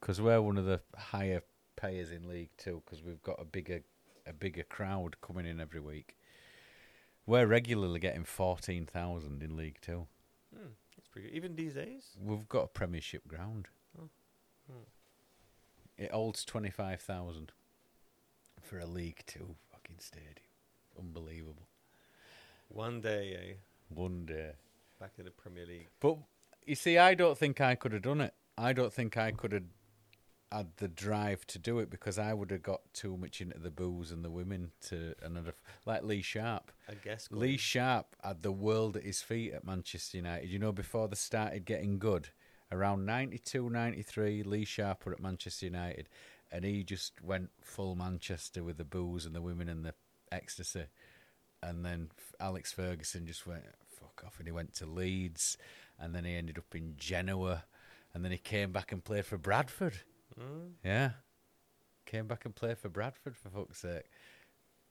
because we're one of the higher payers in League Two because we've got a bigger a bigger crowd coming in every week. We're regularly getting fourteen thousand in League Two. Hmm. That's pretty good. Even these days. We've got a Premiership ground. Oh. Hmm. It holds twenty five thousand for a League Two fucking stadium. Unbelievable. One day, eh? One day. Back in the Premier League. But you see, I don't think I could have done it. I don't think I could have had the drive to do it because I would have got too much into the booze and the women to another like Lee Sharpe. I guess. Lee Sharpe had the world at his feet at Manchester United. You know, before they started getting good, around 92, 93, Lee Sharpe were at Manchester United, and he just went full Manchester with the booze and the women and the ecstasy. And then Alex Ferguson just went fuck off, and he went to Leeds, and then he ended up in Genoa, and then he came back and played for Bradford. Hmm? Yeah. Came back and played for Bradford for fuck's sake.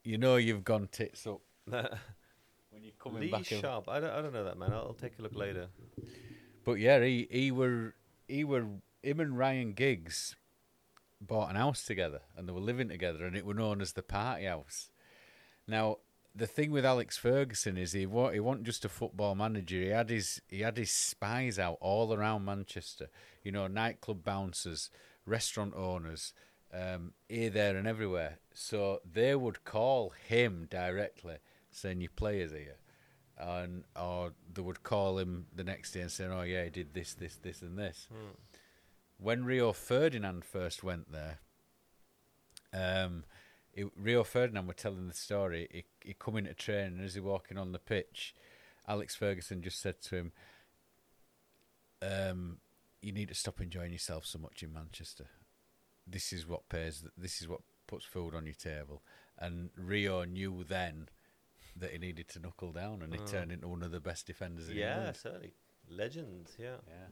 You know you've gone tits up when you're coming Lee back. Sharp. I don't, I don't know that man. I'll, I'll take a look later. But yeah, he he were he were him and Ryan Giggs bought an house together and they were living together and it were known as the party house. Now the thing with Alex Ferguson is he wa- he wasn't just a football manager. He had his he had his spies out all around Manchester. You know, nightclub bouncers, restaurant owners, um, here, there, and everywhere. So they would call him directly, saying, "Your players here," and or they would call him the next day and saying, "Oh yeah, he did this, this, this, and this." When Rio Ferdinand first went there, um, he, Rio Ferdinand were telling the story. He, he come into training and as he walking on the pitch, Alex Ferguson just said to him, um, "You need to stop enjoying yourself so much in Manchester. This is what pays. This is what puts food on your table." And Rio knew then that he needed to knuckle down, and he Oh. turned into one of the best defenders in Yeah, England. certainly. Legend. Yeah. Yeah,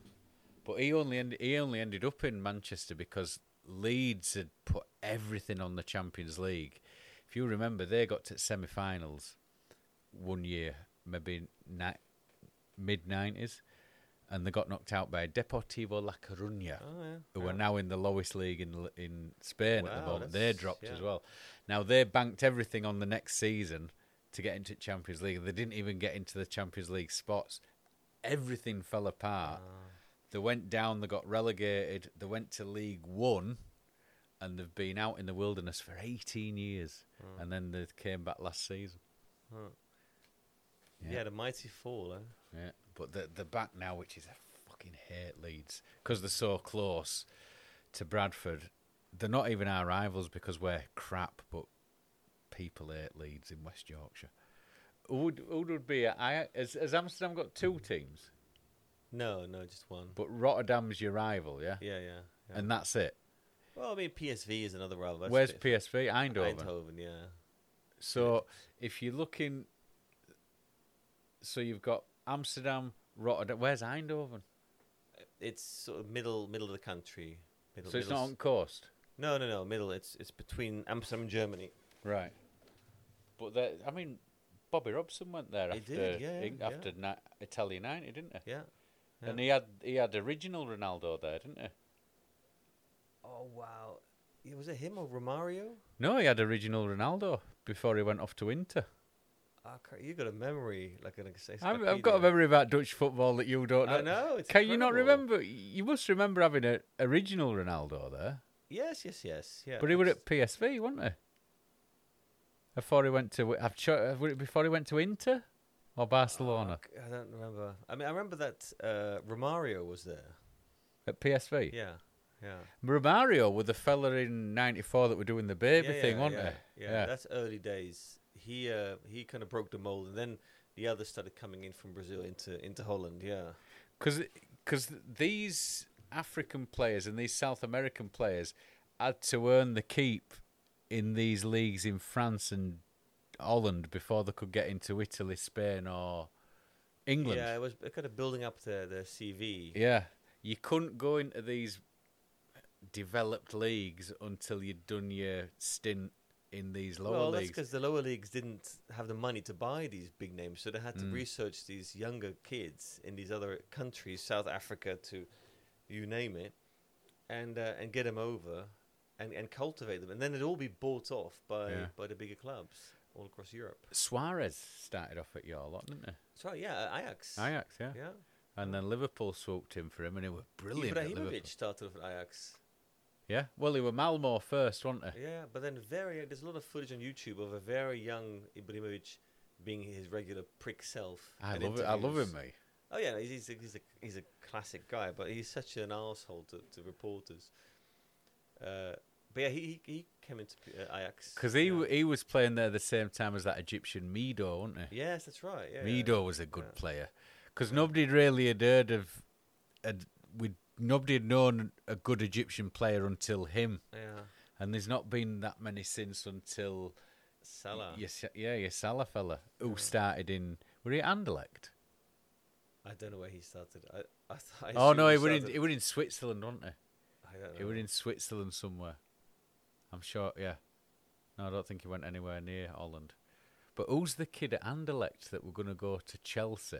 but he only end, he only ended up in Manchester because Leeds had put everything on the Champions League. If you remember, they got to semi-finals one year, maybe ni- mid nineties, and they got knocked out by Deportivo La Coruña, Oh yeah. who yeah. are now in the lowest league in in Spain at the moment. They dropped as well. Now they banked everything on the next season to get into Champions League. They didn't even get into the Champions League spots. Everything fell apart. Ah. They went down, they got relegated, they went to League One, and they've been out in the wilderness for 18 years. Hmm. And then they came back last season. Huh. Yeah. Yeah. the mighty fall. Eh? Yeah. But they're, they're back now, which is a fucking hate Leeds. Because they're so close to Bradford. They're not even our rivals because we're crap, but people hate Leeds in West Yorkshire. Who would, who would be? I, has, has Amsterdam got two teams? No, no, just one. But Rotterdam's your rival, yeah? Yeah, yeah. yeah. And that's it. well, I mean, PSV is another rival. That's Where's it. PSV? Eindhoven. Eindhoven, yeah. So if you're looking, so you've got Amsterdam, Rotterdam. Where's Eindhoven? It's sort of middle, middle of the country. Middle, So it's not on coast, No, no, no. Middle. It's it's between Amsterdam and Germany. right? But there, I mean, Bobby Robson went there He after did, yeah, Eng- yeah. after Italia ninety, didn't he? Yeah. Yeah. And he had he had original Ronaldo there, didn't he? oh wow. Yeah, was it him or Romario? No, he had original Ronaldo before he went off to Inter. Ah, you got a memory like an ex- I've, I've got a memory about Dutch football that you don't know. I know. It's Can you not remember? You must remember having an original Ronaldo there. Yes, yes, yes. Yeah. But he was at PSV, wasn't he? Before he went to, I've cho- before he went to Inter or Barcelona Oh, I don't remember. I mean, I remember that uh, Romario was there. at PSV. Yeah, yeah. Romario with the fella in '94 that were doing the baby yeah, thing, yeah, wasn't yeah? Yeah, that's early days. He uh, he kind of broke the mold, and then the others started coming in from Brazil into into Holland. Yeah, because because these African players and these South American players had to earn the keep in these leagues in France and Holland before they could get into Italy, Spain, or England. Yeah, it was kind of building up the the CV. Yeah. You couldn't go into these developed leagues until you'd done your stint in these lower leagues. well, that's because the lower leagues didn't have the money to buy these big names, so they had to Mm. research these younger kids in these other countries, South Africa to you name it, and uh, and get them over and, and cultivate them, and then it'd all be bought off by Yeah. by the bigger clubs all across Europe. Suarez started off at your lot, didn't he? So yeah, Ajax. Ajax, yeah. Yeah, And then Liverpool swooped in for him, and he was brilliant. Ibrahimovic started off at Ajax. Yeah, well, he were Malmo first, weren't he? Yeah, but then very there's a lot of footage on YouTube of a very young Ibrahimovic being his regular prick self. I love it. I love him, mate. Oh yeah, he's he's a, he's a he's a classic guy, but he's such an asshole to, to reporters. Uh, but yeah, he he, he came into uh, Ajax Because he yeah. he was playing there the same time as that Egyptian Mido, wasn't he? Yes, that's right. Yeah, Mido was a good Yeah. player. Because nobody really had heard of, had, we nobody had known a good Egyptian player until him, yeah. yeah. and there's not been that many since until Salah. Your, Sa- yeah, Salah fella who Yeah. started in were he at Anderlecht? I don't know where he started. I, I, I oh no, he were in he were in Switzerland, wasn't he? I don't know. He were in Switzerland somewhere. I'm sure. Yeah. No, I don't think he went anywhere near Holland. But who's the kid at Anderlecht that we're going to go to Chelsea?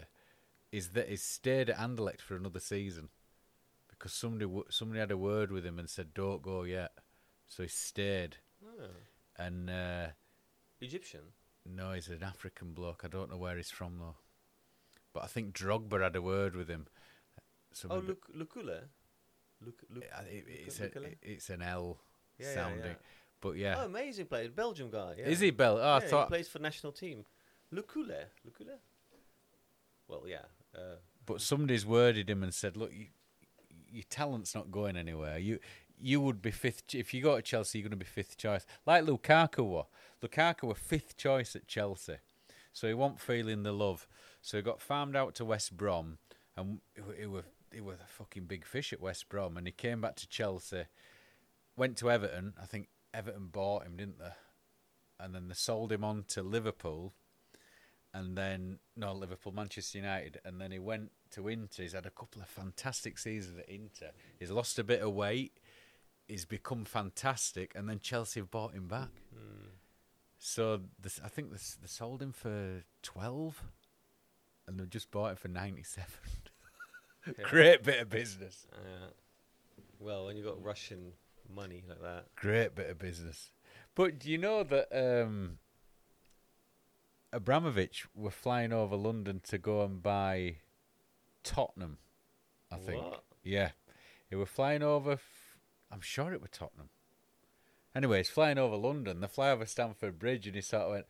Is that he's stayed at Anderlecht for another season because somebody w- somebody had a word with him and said don't go yet, so he stayed. Oh, And uh, Egyptian. no, he's an African bloke. I don't know where he's from though. But I think Drogba had a word with him. So Oh, look, Lukule. I- it- it's, a, it's an L Yeah, sounding. yeah. But yeah, Oh, amazing player, Belgium guy. Yeah. is he Bel? Oh, I thought he plays for national team. Lukule, Lukule. Well, yeah. Uh, But somebody's worded him and said, "Look, you, your talent's not going anywhere. You you would be fifth ch- if you go to Chelsea. You're going to be fifth choice, like Lukaku were. Lukaku were fifth choice at Chelsea, so he wasn't feeling the love. So he got farmed out to West Brom, and he, wa- he was he was a fucking big fish at West Brom, and he came back to Chelsea, went to Everton. I think Everton bought him, didn't they? And then they sold him on to Liverpool and then no Liverpool, Manchester United, and then he went to Inter. He's had a couple of fantastic seasons at Inter. He's lost a bit of weight. He's become fantastic, and then Chelsea have bought him back. hmm. So this, I think this, they sold him for twelve, and they've just bought him for ninety-seven. yeah. Great bit of business. Uh, well, when you've got Russian money like that, Great bit of business. But do you know that um, Abramovich were flying over London to go and buy Tottenham? I think. What? Yeah, he were flying over. F- I'm sure it was Tottenham. Anyway, he's flying over London. They fly over Stamford Bridge, and he sort of went,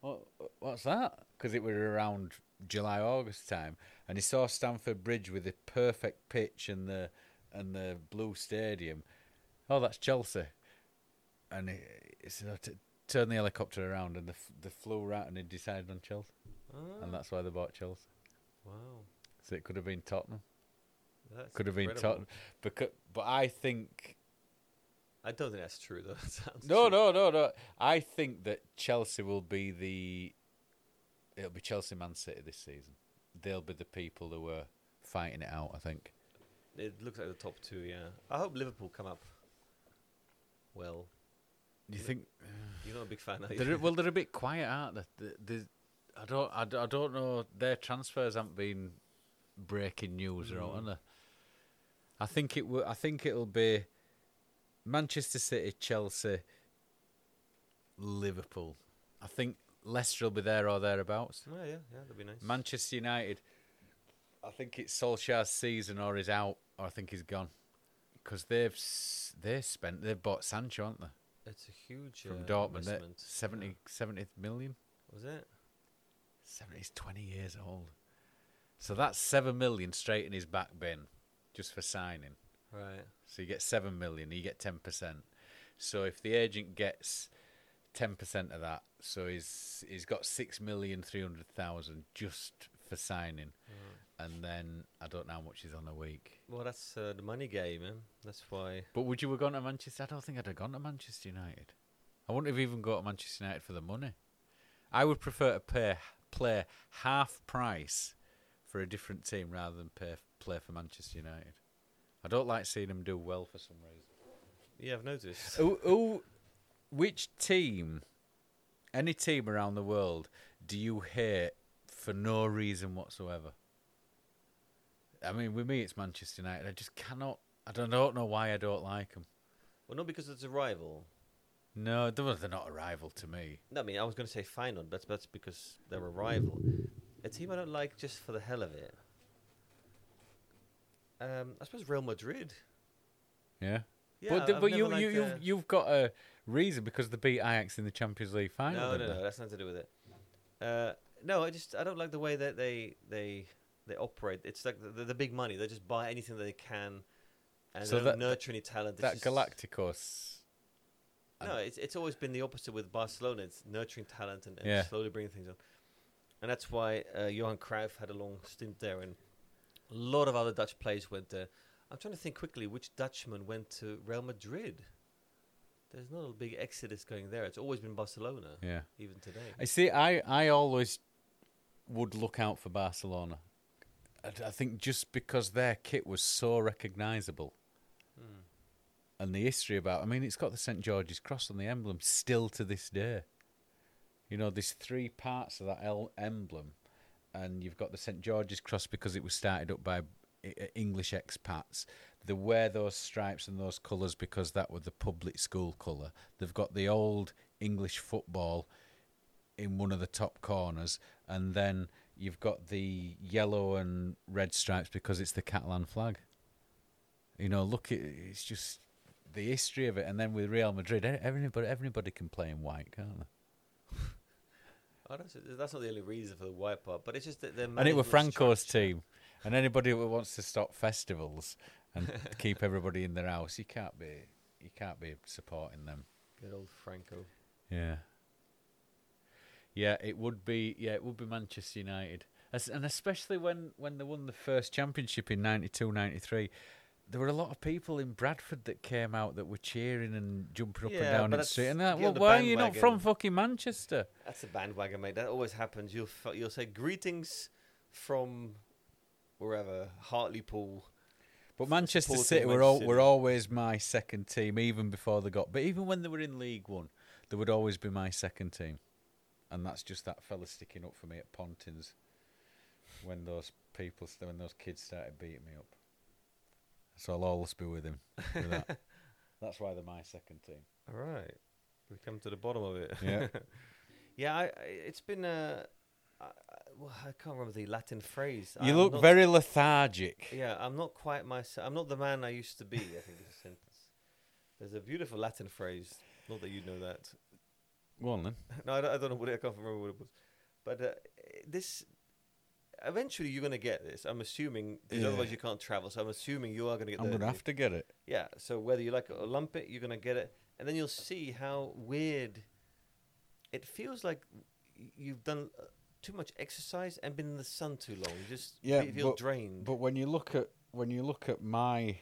what, "What's that?" Because it was around July August time, and he saw Stamford Bridge with the perfect pitch and the and the blue stadium. Oh, that's Chelsea. And he, he said, "Oh, t- "Turn the helicopter around," and the f- they flew right, and he decided on Chelsea, oh, and ah. that's why they bought Chelsea. wow, So it could have been Tottenham. that's Could have been. Tottenham. Because, but I think I don't think that's true though. That no, true. no, no, no. I think that Chelsea will be the. It'll be Chelsea, Man City this season. They'll be the people who are fighting it out. I think. It looks like the top two. Yeah, I hope Liverpool come up. Well, Do you think? you're not a big fan, are you? They're, well, they're a bit quiet, aren't they? They- they- I don't, I, don't- I don't know. Their transfers haven't been breaking news or Mm. are they? I think it will. I think it'll be Manchester City, Chelsea, Liverpool. I think Leicester will be there or thereabouts. Oh, yeah, yeah, that'd be nice. Manchester United. I think it's Solskjaer's season, or he's out, or I think he's gone, because they've they spent they've bought Sancho, aren't they? it's a huge From uh, Dortmund, they're 70, Yeah. 70 million. Was it? 70, he's 20 years old. So that's 7 million straight in his back bin just for signing. Right. So you get 7 million, you get 10%. So if the agent gets 10% of that, so he's he's got 6 million 300,000 just for signing, and then I don't know how much he's on a week. Well, that's uh, the money game, man. That's why. But would you have gone to Manchester? I don't think I'd have gone to Manchester United. I wouldn't have even gone to Manchester United for the money. I would prefer to pay play half price for a different team rather than pay play for Manchester United. I don't like seeing them do well for some reason. Yeah, I've noticed. who, who, which team, any team around the world, do you hate for no reason whatsoever? I mean, with me, it's Manchester United. I just cannot. I don't, don't know why I don't like them. Well, not because it's a rival. No, they're they're not a rival to me. No, I mean, I was going to say Feyenoord. That's that's because they're a rival. A team I don't like just for the hell of it. Um, I suppose Real Madrid. Yeah. Yeah, but the- but you you you've, you've got a reason because they beat Ajax in the Champions League final. no, no, no, that's nothing to do with it. Uh, no, I just I don't like the way that they they they operate. It's like the, the, big money. They just buy anything that they can, and So they don't that- nurture any talent. It's That just- Galacticos. No, it's it's always been the opposite with Barcelona. It's nurturing talent and, and Yeah. slowly bringing things up, and that's why uh, Johan Cruyff had a long stint there, and a lot of other Dutch players went there. I'm trying to think quickly which Dutchman went to Real Madrid. There's not a big exodus going there. It's always been Barcelona, Yeah. even today. I see. I I always would look out for Barcelona. I, I think just because their kit was so recognisable, Hmm. and the history about. I mean, it's got the St George's cross on the emblem still to this day. You know, there's three parts of that el- emblem, and you've got the St George's cross because it was started up by I- English expats. They wear those stripes and those colours because that was the public school colour. They've got the old English football in one of the top corners, and then you've got the yellow and red stripes because it's the Catalan flag. You know, look, it, it's just the history of it, and then with Real Madrid, everybody everybody can play in white, can't they? Oh, that's, that's not the only reason for the white part, but it's just that they're And it was Franco's structure. team, and anybody who wants to stop festivals and keep everybody in their house, you can't be you can't be supporting them. Good old Franco. Yeah. Yeah, it would be. Yeah, it would be Manchester United, As, and especially when when they won the first championship in 92-93, there were a lot of people in Bradford that came out that were cheering and jumping up Yeah, and down the street. And that, well, why are you not from fucking Manchester? That's a bandwagon, mate. That always happens. You'll f- you'll say greetings from wherever Hartlepool. But Manchester City were all, City. were always my second team, even before they got. But even when they were in League One, they would always be my second team, and that's just that fella sticking up for me at Pontins when those people, when those kids started beating me up. So I'll always be with him. With that. that's why they're my second team. All right, we come to the bottom of it. Yeah. yeah. I, I it's been uh, I, I- well, I can't remember the Latin phrase. You I'm look not- very lethargic. Yeah, I'm not quite myself. I'm not the man I used to be. I think is a sentence. There's a beautiful Latin phrase. Not that you know that. Go on then. No, I don't, I don't know what it, I can't remember what it was. But uh, this, eventually, you're going to get this. I'm assuming, 'cause Yeah. otherwise you can't travel. So I'm assuming you are going to get. I'm the- gonna have to get it. Yeah. So whether you like it or lump it, you're going to get it, and then you'll see how weird. It feels like you've done uh, too much exercise and been in the sun too long. You just Yeah, fe- feel but- drained. But when you look at when you look at my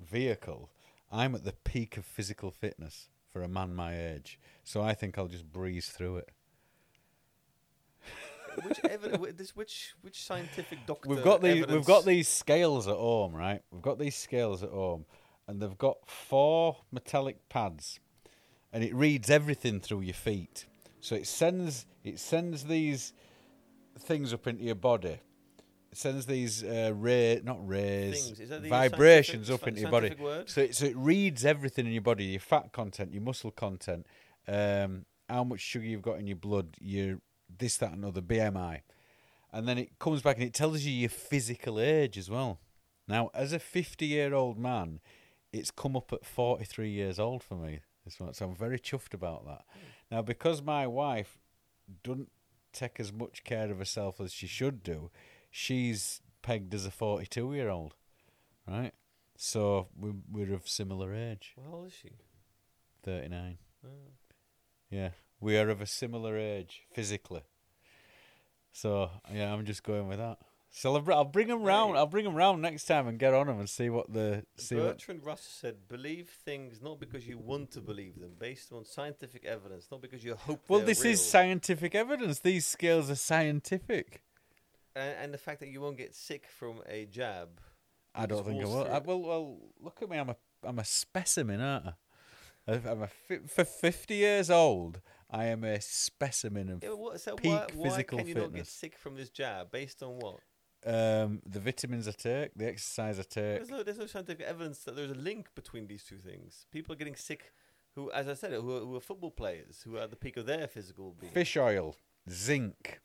vehicle, I'm at the peak of physical fitness for a man my age. So I think I'll just breeze through it. which this which which scientific doctor? We've got these we've got these scales at home, right? We've got these scales at home and they've got four metallic pads and it reads everything through your feet. So it sends it sends these things up into your body. Sends these uh, ray not rays Things. Is that the vibrations up into your body. word? So it, so it reads everything in your body, your fat content, your muscle content, um, how much sugar you've got in your blood, your this, that, and other, BMI. And then it comes back and it tells you your physical age as well. Now, as a 50 year old man, it's come up at 43 years old for me. This one, so I'm very chuffed about that. Now, because my wife doesn't take as much care of herself as she should do, she's pegged as a 42 year old, right? So we, we're of similar age, Well, how old is she? 39. Oh. Yeah, we are of a similar age physically. So yeah, I'm just going with that. So I'll, I'll bring them round. I'll bring them round next time and get on them and see what the see what. Bertrand Russell said, "Believe things not because you want to believe them, based on scientific evidence, not because you hope." Well, this real. is scientific evidence. These scales are scientific. And, and the fact that you won't get sick from a jab. I don't think I will. I, well, well, look at me. I'm a I'm a specimen, aren't I? I'm a fi- for 50 years old. I am a specimen of Yeah, what, so peak why, why physical can you not get sick from this jab? Based on what? um, the vitamins I take, the exercise I take. There's no, there's no scientific evidence that there's a link between these two things. People are getting sick, who, as I said, who are, who are football players, who are at the peak of their physical being. Fish oil, zinc,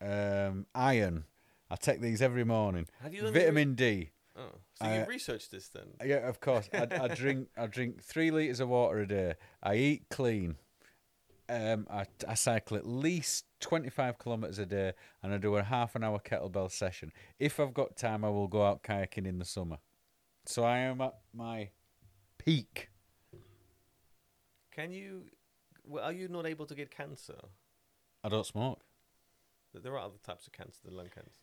um, iron. I take these every morning. Have you done Vitamin D. Oh, so you researched this then? Yeah, of course. I, I drink. I drink three liters of water a day. I eat clean. Um, I, I cycle at least twenty five kilometers a day, and I do a half an hour kettlebell session. If I've got time, I will go out kayaking in the summer. So I am at my peak. Can you? Well, are you not able to get cancer? I don't smoke. Th- There are other types of cancer than lung cancer.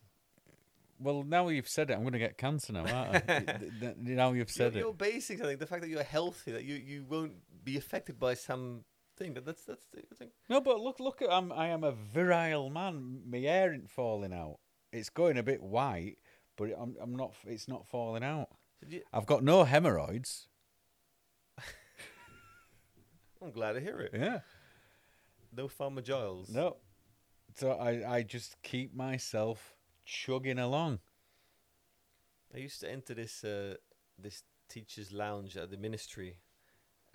Well, now you've said it, I'm going to get cancer now, aren't I? Now you've said you're, it. you're basing something. The fact that you're healthy, that you, you won't be affected by something. That that's that's the thing. No, but look, look at I'm, I am a virile man. My hair ain't falling out. It's going a bit white, but I'm, I'm not. It's not falling out. You- I've got no hemorrhoids. I'm glad to hear it. Yeah. No Farmer Giles. No. So I, I just keep myself chugging along. I used to enter this uh, this teachers' lounge at the ministry,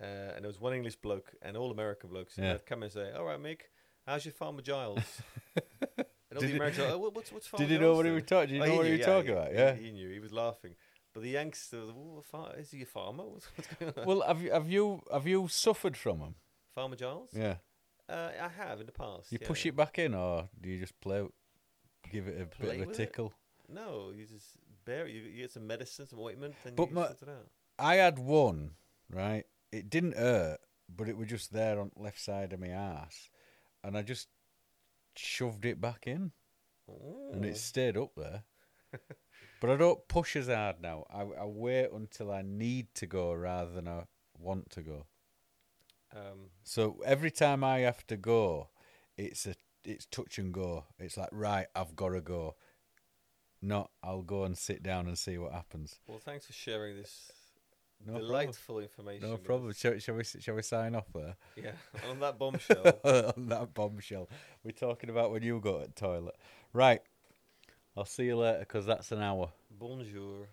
uh, and there was one English bloke and all American blokes. And Yeah. they'd come and say, "All right, Mick, how's your Farmer Giles?" and all Did the he- Americans, oh, what- what's what's Farmer Did you know what he was talking? Did you Oh, know he what he was talking he- about? Yeah. he, knew. He was laughing. But the youngsters, oh, is he a farmer? What's, what's going on? Well, have you have you have you suffered from him? farmer Giles? Yeah. Uh, I have in the past. You yeah. push it back in, or do you just play, give it a Play bit of a with it? tickle? No, you just bear it. You, you get some medicine, some ointment, and But you my- sort it out. I had one, right? It didn't hurt, but it was just there on the left side of my ass, and I just shoved it back in, and Oh. it stayed up there. but I don't push as hard now. I, I wait until I need to go rather than I want to go. Um, So every time I have to go, it's a it's touch and go. It's like right, I've got to go. Not I'll go and sit down and see what happens. well, thanks for sharing this No problem. delightful information. No problem. Shall, shall we shall we sign off there? Yeah, on that bombshell. on that bombshell. We're talking about when you go to the toilet. Right. I'll see you later because that's an hour. Bonjour.